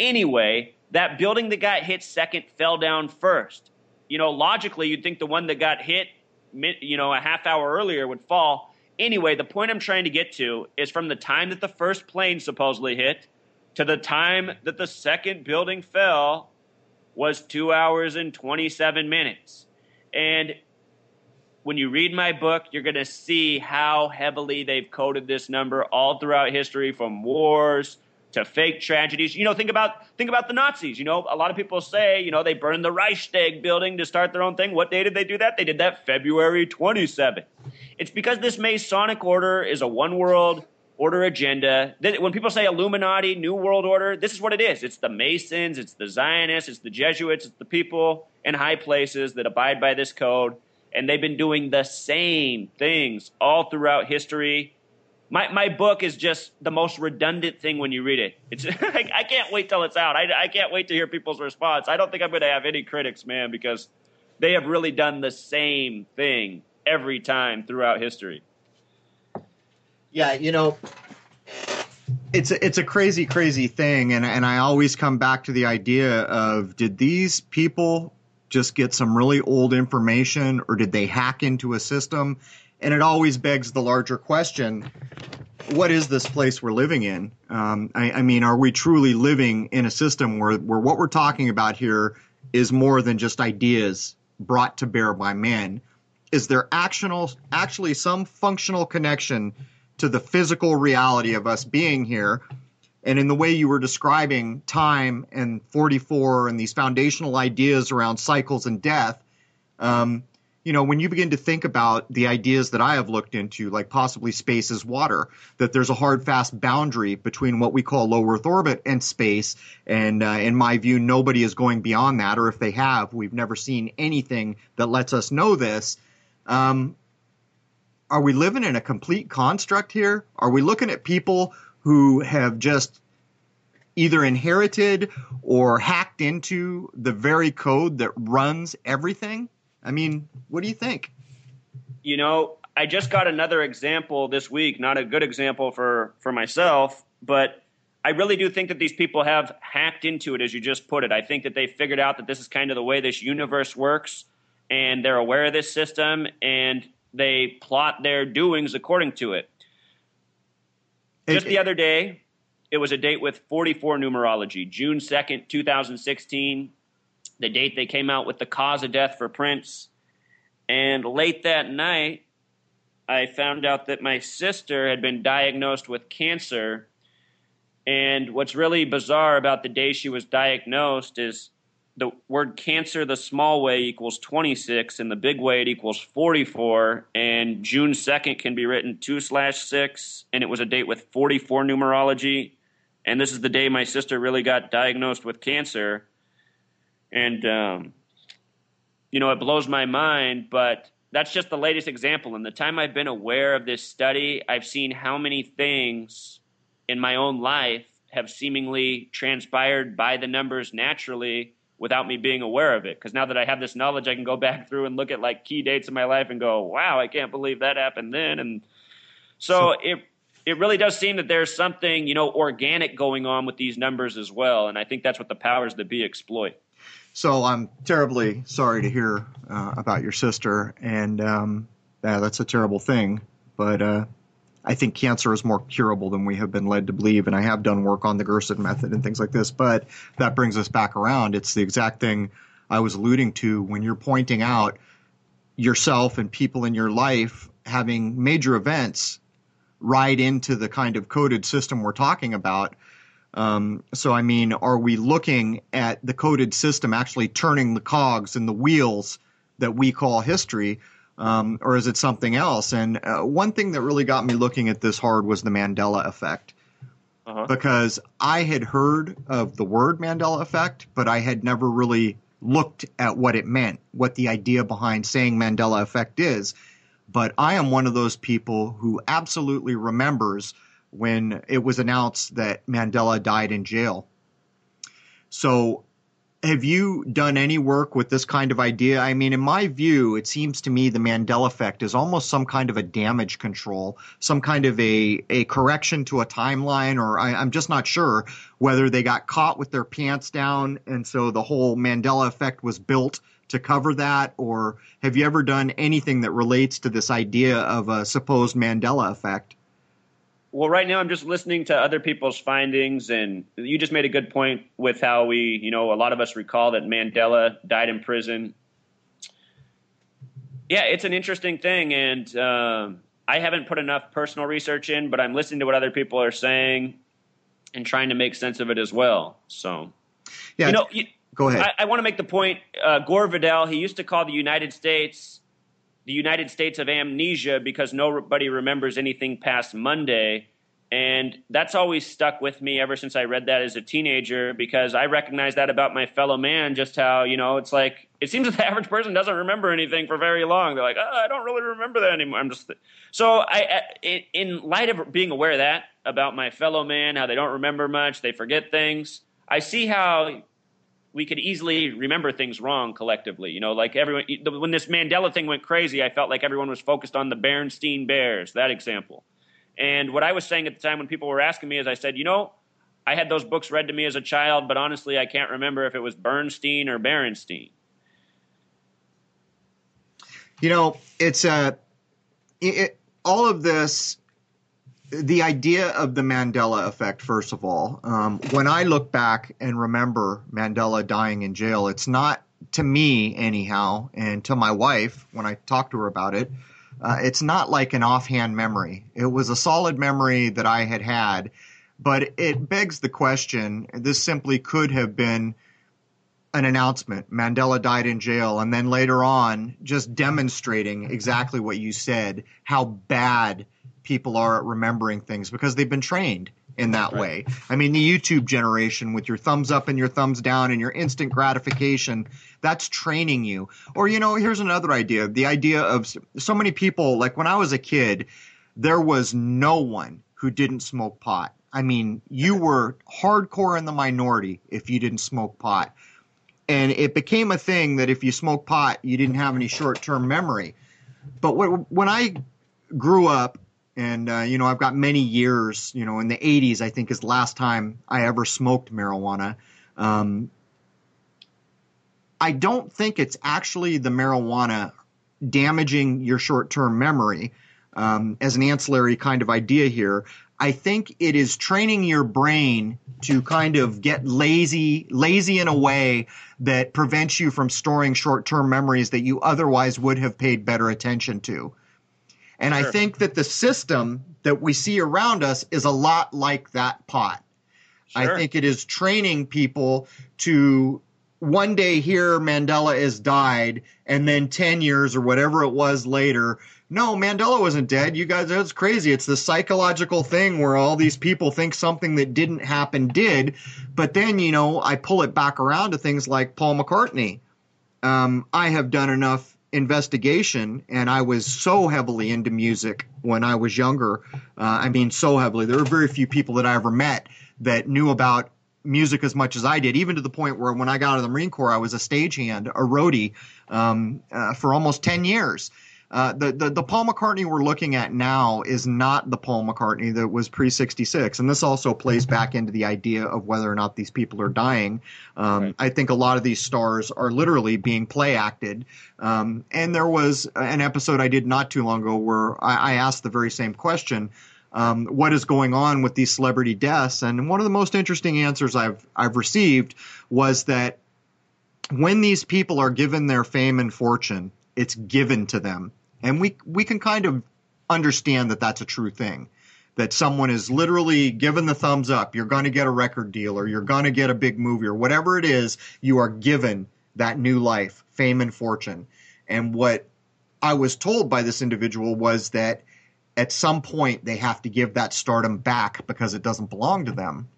Anyway, that building that got hit second fell down first. You know, logically, you'd think the one that got hit, you know, a half hour earlier would fall. Anyway, the point I'm trying to get to is from the time that the first plane supposedly hit to the time that the second building fell was two hours and 27 minutes. And when you read my book, you're going to see how heavily they've coded this number all throughout history from wars to fake tragedies. You know, think about think about the Nazis. You know, a lot of people say, you know, they burned the Reichstag building to start their own thing. What day did they do that? They did that February 27th. It's because this Masonic order is a one world order agenda. When people say Illuminati, New World Order, this is what it is. It's the Masons, it's the Zionists, it's the Jesuits, it's the people in high places that abide by this code. And they've been doing the same things all throughout history. My, my book is just the most redundant thing when you read it. It's (laughs) I, I can't wait till it's out. I, I can't wait to hear people's response. I don't think I'm going to have any critics, man, because they have really done the same thing every time throughout history. Yeah, you know, it's a, it's a crazy, crazy thing, and and I always come back to the idea of did these people just get some really old information, or did they hack into a system? And it always begs the larger question: What is this place we're living in? Um, I, I mean, are we truly living in a system where where what we're talking about here is more than just ideas brought to bear by men? Is there actional, actually some functional connection to the physical reality of us being here. And in the way you were describing time and 44 and these foundational ideas around cycles and death, um, you know, when you begin to think about the ideas that I have looked into, like possibly space is water, that there's a hard, fast boundary between what we call low Earth orbit and space. And uh, in my view, nobody is going beyond that. Or if they have, we've never seen anything that lets us know this. Um, are we living in a complete construct here? Are we looking at people who have just either inherited or hacked into the very code that runs everything? I mean, what do you think? You know, I just got another example this week, not a good example for for myself, but I really do think that these people have hacked into it as you just put it. I think that they figured out that this is kind of the way this universe works and they're aware of this system and they plot their doings according to it. Just the other day, it was a date with 44 numerology, June 2nd, 2016, the date they came out with the cause of death for Prince. And late that night, I found out that my sister had been diagnosed with cancer. And what's really bizarre about the day she was diagnosed is the word cancer the small way equals 26 and the big way it equals 44 and june 2nd can be written 2 slash 6 and it was a date with 44 numerology. And this is the day my sister really got diagnosed with cancer. And um, you know it blows my mind but that's just the latest example. In the time i've been aware of this study i've seen how many things in my own life have seemingly transpired by the numbers naturally without me being aware of it. Because now that I have this knowledge, I can go back through and look at like key dates in my life and go, wow, I can't believe that happened then. And so, so it it really does seem that there's something you know organic going on with these numbers as well. And I think that's what the powers that be exploit. So I'm terribly sorry to hear uh, about your sister, and um, yeah, that's a terrible thing. But uh, I think cancer is more curable than we have been led to believe. And I have done work on the Gerson method and things like this. But that brings us back around. It's the exact thing I was alluding to when you're pointing out yourself and people in your life having major events ride into the kind of coded system we're talking about. Um, so, I mean, are we looking at the coded system actually turning the cogs and the wheels that we call history? Um, or is it something else? And uh, one thing that really got me looking at this hard was the Mandela effect. Uh-huh. Because I had heard of the word Mandela effect, but I had never really looked at what it meant, what the idea behind saying Mandela effect is. but I am one of those people who absolutely remembers when it was announced that Mandela died in jail. So have you done any work with this kind of idea? I mean, in my view, it seems to me the Mandela effect is almost some kind of a damage control, some kind of a, a correction to a timeline, or I, I'm just not sure whether they got caught with their pants down. And so the whole Mandela effect was built to cover that, or have you ever done anything that relates to this idea of a supposed Mandela effect? Well, right now I'm just listening to other people's findings, and you just made a good point with how we, you know, a lot of us recall that Mandela died in prison. Yeah, it's an interesting thing, and um, I haven't put enough personal research in, but I'm listening to what other people are saying and trying to make sense of it as well. So, yeah, you know, you, go ahead. I, I want to make the point. Uh, Gore Vidal, he used to call the United States the United States of amnesia because nobody remembers anything past Monday. And that's always stuck with me ever since I read that as a teenager because I recognize that about my fellow man, just how, you know, it's like, it seems that (laughs) the average person doesn't remember anything for very long. They're like, oh, I don't really remember that anymore. I'm just, so I, in light of being aware of that about my fellow man, how they don't remember much, they forget things, I see how we could easily remember things wrong collectively. You know, like everyone, when this Mandela thing went crazy, I felt like everyone was focused on the Bernstein Bears, that example. And what I was saying at the time when people were asking me is I said, you know, I had those books read to me as a child, but honestly, I can't remember if it was Bernstein or Berenstein. You know, it's a uh, it, all of this the idea of the Mandela effect, first of all, um, when I look back and remember Mandela dying in jail, it's not to me, anyhow, and to my wife when I talk to her about it, uh, it's not like an offhand memory. It was a solid memory that I had had, but it begs the question this simply could have been an announcement. Mandela died in jail, and then later on, just demonstrating exactly what you said how bad people are at remembering things because they've been trained in that right. way. I mean, the YouTube generation with your thumbs up and your thumbs down and your instant gratification, that's training you. Or, you know, here's another idea the idea of so many people, like when I was a kid, there was no one who didn't smoke pot. I mean, you (laughs) were hardcore in the minority if you didn't smoke pot. And it became a thing that if you smoked pot, you didn't have any short term memory. But when I grew up, and uh, you know I've got many years. You know, in the '80s, I think is the last time I ever smoked marijuana. Um, I don't think it's actually the marijuana damaging your short-term memory um, as an ancillary kind of idea here. I think it is training your brain to kind of get lazy, lazy in a way that prevents you from storing short-term memories that you otherwise would have paid better attention to. And sure. I think that the system that we see around us is a lot like that pot. Sure. I think it is training people to one day hear Mandela has died, and then 10 years or whatever it was later, no, Mandela wasn't dead. You guys, that's crazy. It's the psychological thing where all these people think something that didn't happen did. But then, you know, I pull it back around to things like Paul McCartney. Um, I have done enough investigation, and I was so heavily into music when I was younger. Uh, I mean, so heavily. There were very few people that I ever met that knew about music as much as I did, even to the point where when I got out of the Marine Corps, I was a stagehand, a roadie um, uh, for almost 10 years. Uh, the, the, the Paul McCartney we're looking at now is not the Paul McCartney that was pre sixty six, and this also plays back into the idea of whether or not these people are dying. Um, right. I think a lot of these stars are literally being play acted. Um, and there was an episode I did not too long ago where I, I asked the very same question. Um, what is going on with these celebrity deaths? And one of the most interesting answers I've I've received was that when these people are given their fame and fortune, it's given to them and we we can kind of understand that that's a true thing. That someone is literally given the thumbs up. You're going to get a record deal, or you're going to get a big movie, or whatever it is. You are given that new life, fame, and fortune. And what I was told by this individual was that at some point they have to give that stardom back because it doesn't belong to them.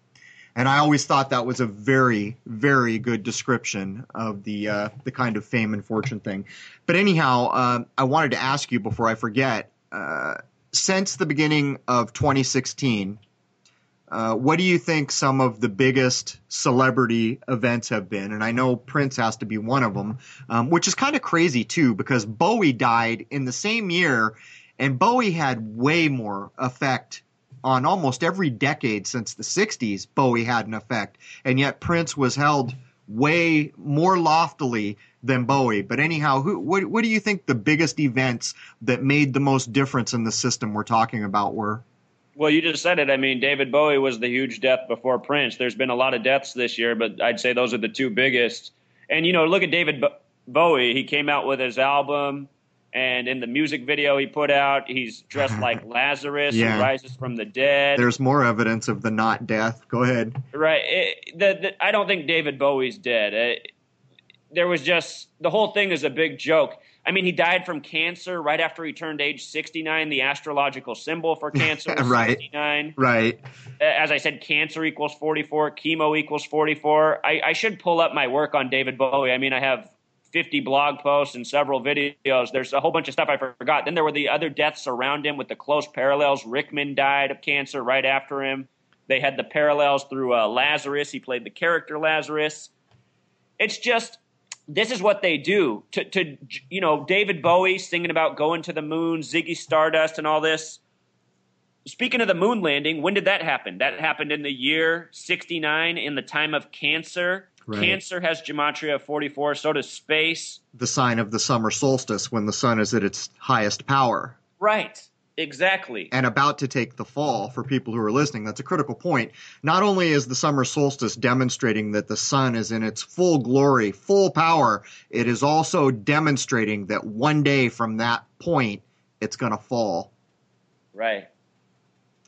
And I always thought that was a very, very good description of the uh, the kind of fame and fortune thing. But anyhow, uh, I wanted to ask you before I forget. Uh, since the beginning of 2016, uh, what do you think some of the biggest celebrity events have been? And I know Prince has to be one of them, um, which is kind of crazy too, because Bowie died in the same year, and Bowie had way more effect on almost every decade since the 60s. Bowie had an effect, and yet Prince was held way more loftily than Bowie. But anyhow, who, what, what do you think the biggest events that made the most difference in the system we're talking about were? Well, you just said it. I mean, David Bowie was the huge death before Prince. There's been a lot of deaths this year, but I'd say those are the two biggest. And, you know, look at David Bowie. He came out with his album, and in the music video he put out, he's dressed like (laughs) Lazarus yeah. who rises from the dead. There's more evidence of the not death. Go ahead. Right. It, the, the, I don't think David Bowie's dead. It, there was just the whole thing is a big joke. I mean, he died from cancer right after he turned age 69. The astrological symbol for cancer (laughs) right. 69. Right. As I said, cancer equals 44, chemo equals 44. I, I should pull up my work on David Bowie. I mean, I have 50 blog posts and several videos. There's a whole bunch of stuff I forgot. Then there were the other deaths around him with the close parallels. Rickman died of cancer right after him. They had the parallels through uh, Lazarus. He played the character Lazarus. It's just this is what they do to, to you know david bowie singing about going to the moon ziggy stardust and all this speaking of the moon landing when did that happen that happened in the year 69 in the time of cancer right. cancer has gematria of 44 so does space the sign of the summer solstice when the sun is at its highest power right Exactly. And about to take the fall for people who are listening. That's a critical point. Not only is the summer solstice demonstrating that the sun is in its full glory, full power, it is also demonstrating that one day from that point, it's going to fall. Right.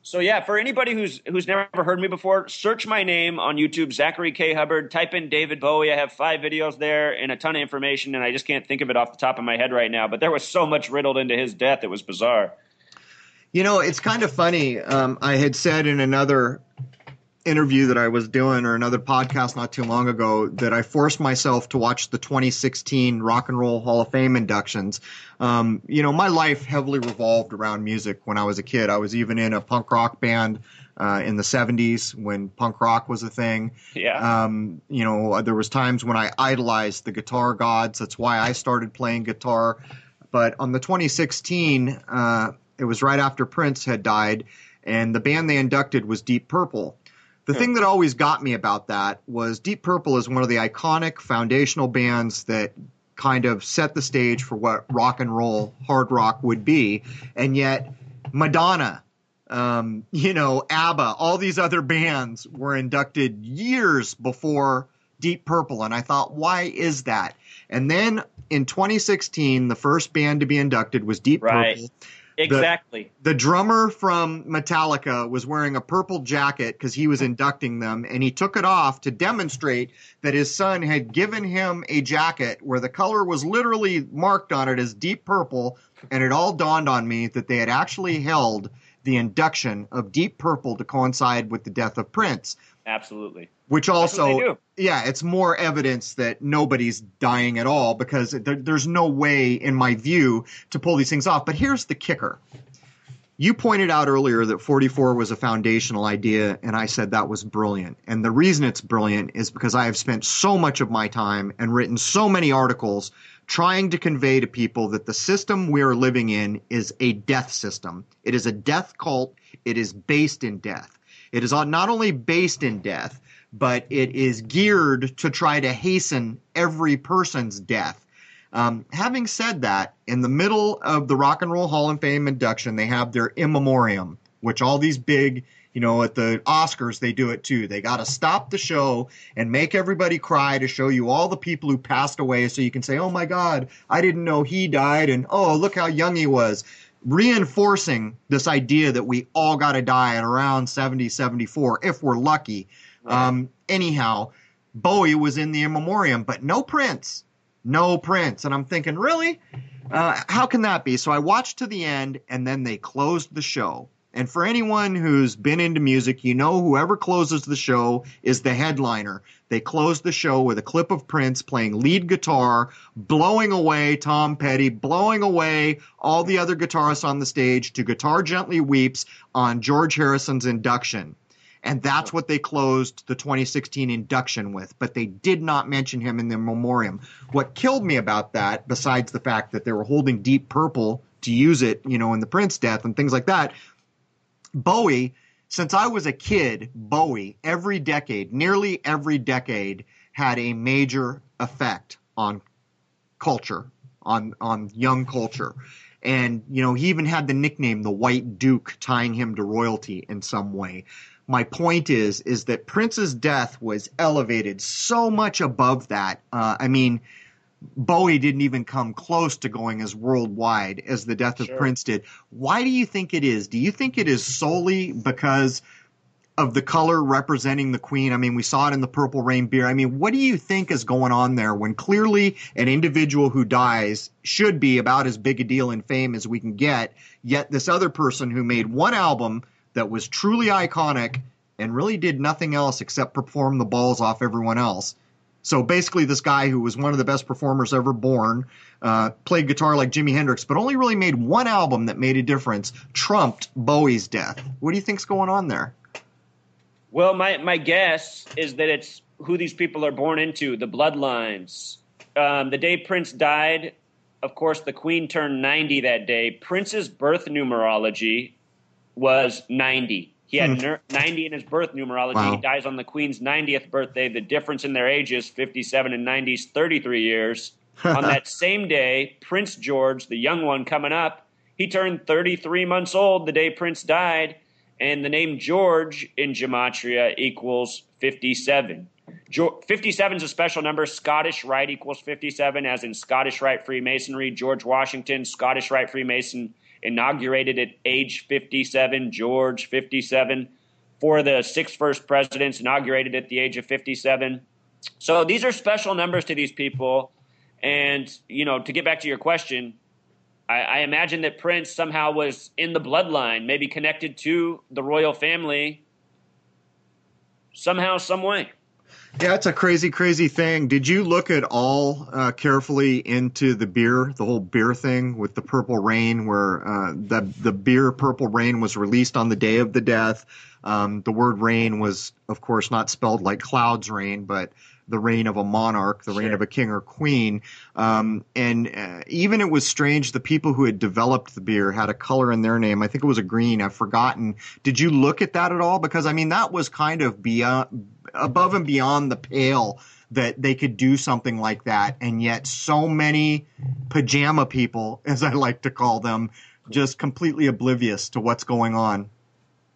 So yeah, for anybody who's who's never heard me before, search my name on YouTube, Zachary K. Hubbard. Type in David Bowie. I have five videos there and a ton of information, and I just can't think of it off the top of my head right now. But there was so much riddled into his death; it was bizarre. You know, it's kind of funny. Um, I had said in another interview that I was doing or another podcast not too long ago that I forced myself to watch the 2016 Rock and Roll Hall of Fame inductions. Um, you know, my life heavily revolved around music when I was a kid. I was even in a punk rock band. Uh, in the 70s when punk rock was a thing. Yeah. Um, you know, there was times when I idolized the guitar gods. That's why I started playing guitar. But on the 2016, uh, it was right after Prince had died, and the band they inducted was Deep Purple. The thing that always got me about that was Deep Purple is one of the iconic foundational bands that kind of set the stage for what rock and roll, hard rock would be. And yet, Madonna, um, (laughs) you know, ABBA, all these other bands were inducted years before Deep Purple. And I thought, why is that? And then in 2016, the first band to be inducted was Deep right. Purple. Exactly. The, the, drummer from Metallica was wearing a purple jacket because he was inducting them, and he took it off to demonstrate that his son had given him a jacket where the color was literally marked on it as deep purple, and it all dawned on me that they had actually held the induction of Deep Purple to coincide with the death of Prince. Absolutely. Which also, yeah, it's more evidence that nobody's dying at all because there, there's no way, in my view, to pull these things off. But here's the kicker. You pointed out earlier that 44 was a foundational idea, and I said that was brilliant. And the reason it's brilliant is because I have spent so much of my time and written so many articles trying to convey to people that the system we are living in is a death system. It is a death cult. It is based in death. It is not only based in death, but it is geared to try to hasten every person's death. Um, having said that, in the middle of the Rock and Roll Hall of Fame induction, they have their in memoriam, which all these big, you know, at the Oscars, they do it too. They got to stop the show and make everybody cry to show you all the people who passed away so you can say, oh my God, I didn't know he died, and oh, look how young he was reinforcing this idea that we all got to die at around 70, 74, if we're lucky. Right. Um, anyhow, Bowie was in the in memoriam, but no Prince. No Prince. And I'm thinking, really? Uh, how can that be? So I watched to the end, and then they closed the show. And for anyone who's been into music, you know whoever closes the show is the headliner. They close the show with a clip of Prince playing lead guitar, blowing away Tom Petty, blowing away all the other guitarists on the stage to Guitar Gently Weeps on George Harrison's induction. And that's what they closed the 2016 induction with, but they did not mention him in the memoriam. What killed me about that, besides the fact that they were holding Deep Purple to use it, you know, in the Prince death and things like that, Bowie, since I was a kid, Bowie, every decade, nearly every decade, had a major effect on culture, on on young culture. And, you know, he even had the nickname the White Duke, tying him to royalty in some way. My point is, is that Prince's death was elevated so much above that. Uh, I mean, Bowie didn't even come close to going as worldwide as the death of Sure. Prince did. Why do you think it is? Do you think it is solely because of the color representing the queen? I mean, we saw it in the Purple Rain beer. I mean, what do you think is going on there when clearly an individual who dies should be about as big a deal in fame as we can get, yet this other person who made one album that was truly iconic and really did nothing else except perform the balls off everyone else so basically, this guy who was one of the best performers ever born, uh, played guitar like Jimi Hendrix, but only really made one album that made a difference, trumped Bowie's death. What do you think's going on there? Well, my, my guess is that it's who these people are born into, the bloodlines. Um, the day Prince died, of course, the Queen turned 90 that day. Prince's birth numerology was 90. He had Hmm. ner- 90 in his birth numerology. Wow. He dies on the Queen's 90th birthday. The difference in their ages, 57 and 90, is 33 years. (laughs) on that same day, Prince George, the young one coming up, he turned 33 months old the day Prince died, and the name George in Gematria equals 57. Jo- 57 is a special number. Scottish Rite equals 57, as in Scottish Rite Freemasonry. George Washington, Scottish Rite Freemason, inaugurated at age 57. George, 57. For the six first presidents inaugurated at the age of 57. So these are special numbers to these people. And, you know, to get back to your question, I, I imagine that Prince somehow was in the bloodline, maybe connected to the royal family somehow, some way. Yeah, it's a crazy, crazy thing. Did you look at all uh, carefully into the beer, the whole beer thing with the Purple Rain, where uh, the the beer Purple Rain was released on the day of the death? Um, the word rain was, of course, not spelled like clouds rain, but the reign of a monarch, the reign of a king or queen. Um, and uh, even it was strange, the people who had developed the beer had a color in their name. I think it was a green. I've forgotten. Did you look at that at all? Because I mean, that was kind of beyond, above and beyond the pale that they could do something like that. And yet so many pajama people, (laughs) as I like to call them, just completely oblivious to what's going on.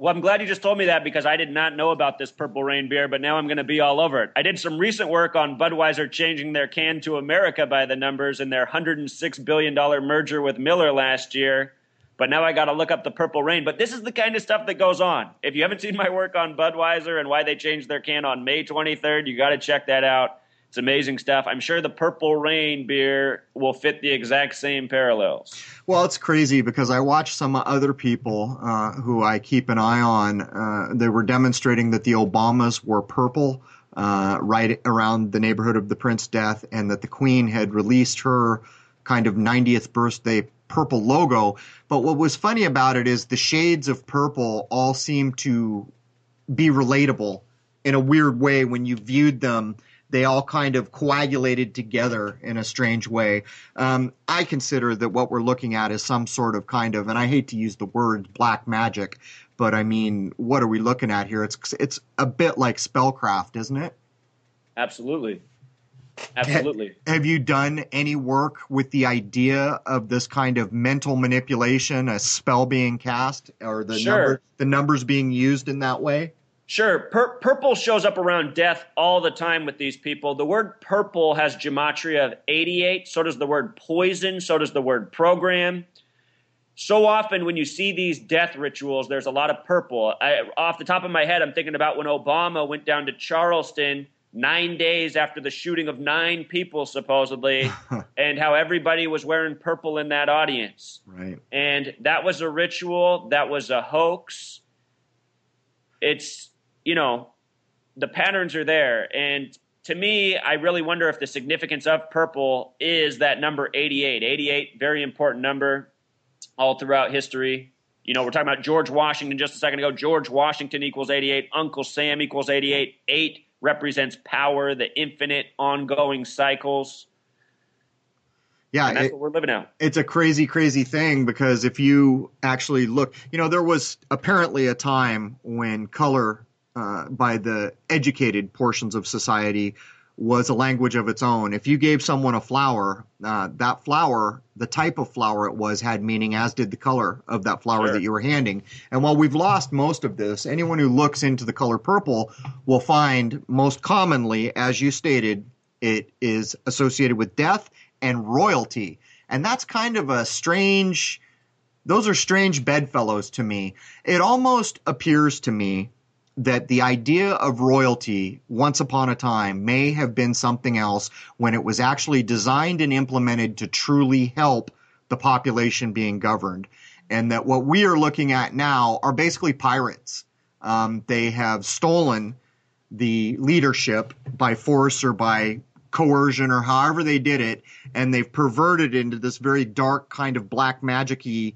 Well, I'm glad you just told me that because I did not know about this Purple Rain beer, but now I'm going to be all over it. I did some recent work on Budweiser changing their can to America by the numbers in their $106 billion merger with Miller last year. But now I got to look up the Purple Rain. But this is the kind of stuff that goes on. If you haven't seen my work on Budweiser and why they changed their can on May 23rd, you got to check that out. It's amazing stuff. I'm sure the Purple Rain beer will fit the exact same parallels. Well, it's crazy because I watched some other people uh, who I keep an eye on. Uh, they were demonstrating that the Obamas were purple uh, right around the neighborhood of the Prince death, and that the Queen had released her kind of 90th birthday purple logo. But what was funny about it is the shades of purple all seem to be relatable in a weird way when you viewed them. They all kind of coagulated together in a strange way. Um, I consider that what we're looking at is some sort of kind of, and I hate to use the word black magic, but I mean, what are we looking at here? It's it's a bit like spellcraft, isn't it? Absolutely. Absolutely. Have you done any work with the idea of this kind of mental manipulation, a spell being cast, or the Sure. number, the numbers being used in that way? Sure. Pur- purple shows up around death all the time with these people. The word purple has gematria of 88. So does the word poison. So does the word program. So often when you see these death rituals, there's a lot of purple. I, off the top of my head, I'm thinking about when Obama went down to Charleston nine days after the shooting of nine people, supposedly, (laughs) and how everybody was wearing purple in that audience. Right. And that was a ritual, that was a hoax. It's, you know, the patterns are there. And to me, I really wonder if the significance of purple is that number 88. 88, very important number all throughout history. You know, we're talking about George Washington just a second ago. George Washington equals 88. Uncle Sam equals 88. Eight represents power, the infinite ongoing cycles. Yeah, And that's it- what we're living out. it's a crazy, crazy thing because if you actually look, you know, there was apparently a time when color, uh, by the educated portions of society, was a language of its own. If you gave someone a flower, uh, that flower, the type of flower it was, had meaning, as did the color of that flower Sure. that you were handing. And while we've lost most of this, anyone who looks into the color purple will find most commonly, as you stated, it is associated with death and royalty. And that's kind of a strange, those are strange bedfellows to me. It almost appears to me that the idea of royalty once upon a time may have been something else when it was actually designed and implemented to truly help the population being governed. And that what we are looking at now are basically pirates. Um, they have stolen the leadership by force or by coercion or however they did it, and they've perverted into this very dark kind of black magic-y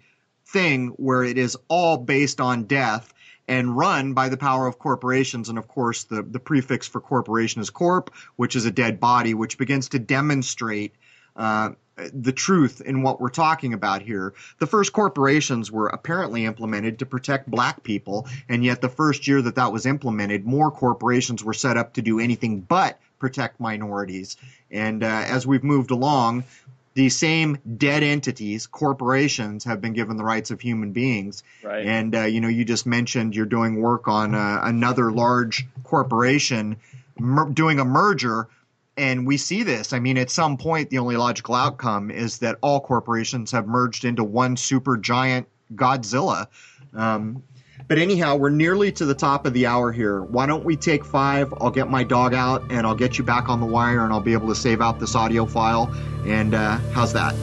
thing where it is all based on death and run by the power of corporations. And of course, the, the prefix for corporation is corp, which is a dead body, which begins to demonstrate uh, the truth in what we're talking about here. The first corporations were apparently implemented to protect black people, and yet the first year that that was implemented, more corporations were set up to do anything but protect minorities. And uh, as we've moved along, these same dead entities, corporations, have been given the rights of human beings. Right. And uh, you know, you just mentioned you're doing work on uh, another large corporation mer- doing a merger, and we see this. I mean, at some point, the only logical outcome is that all corporations have merged into one super giant Godzilla. Um, but anyhow, we're nearly to the top of the hour here. Why don't we take five? I'll get my dog out and I'll get you back on the wire and I'll be able to save out this audio file. And uh, how's that?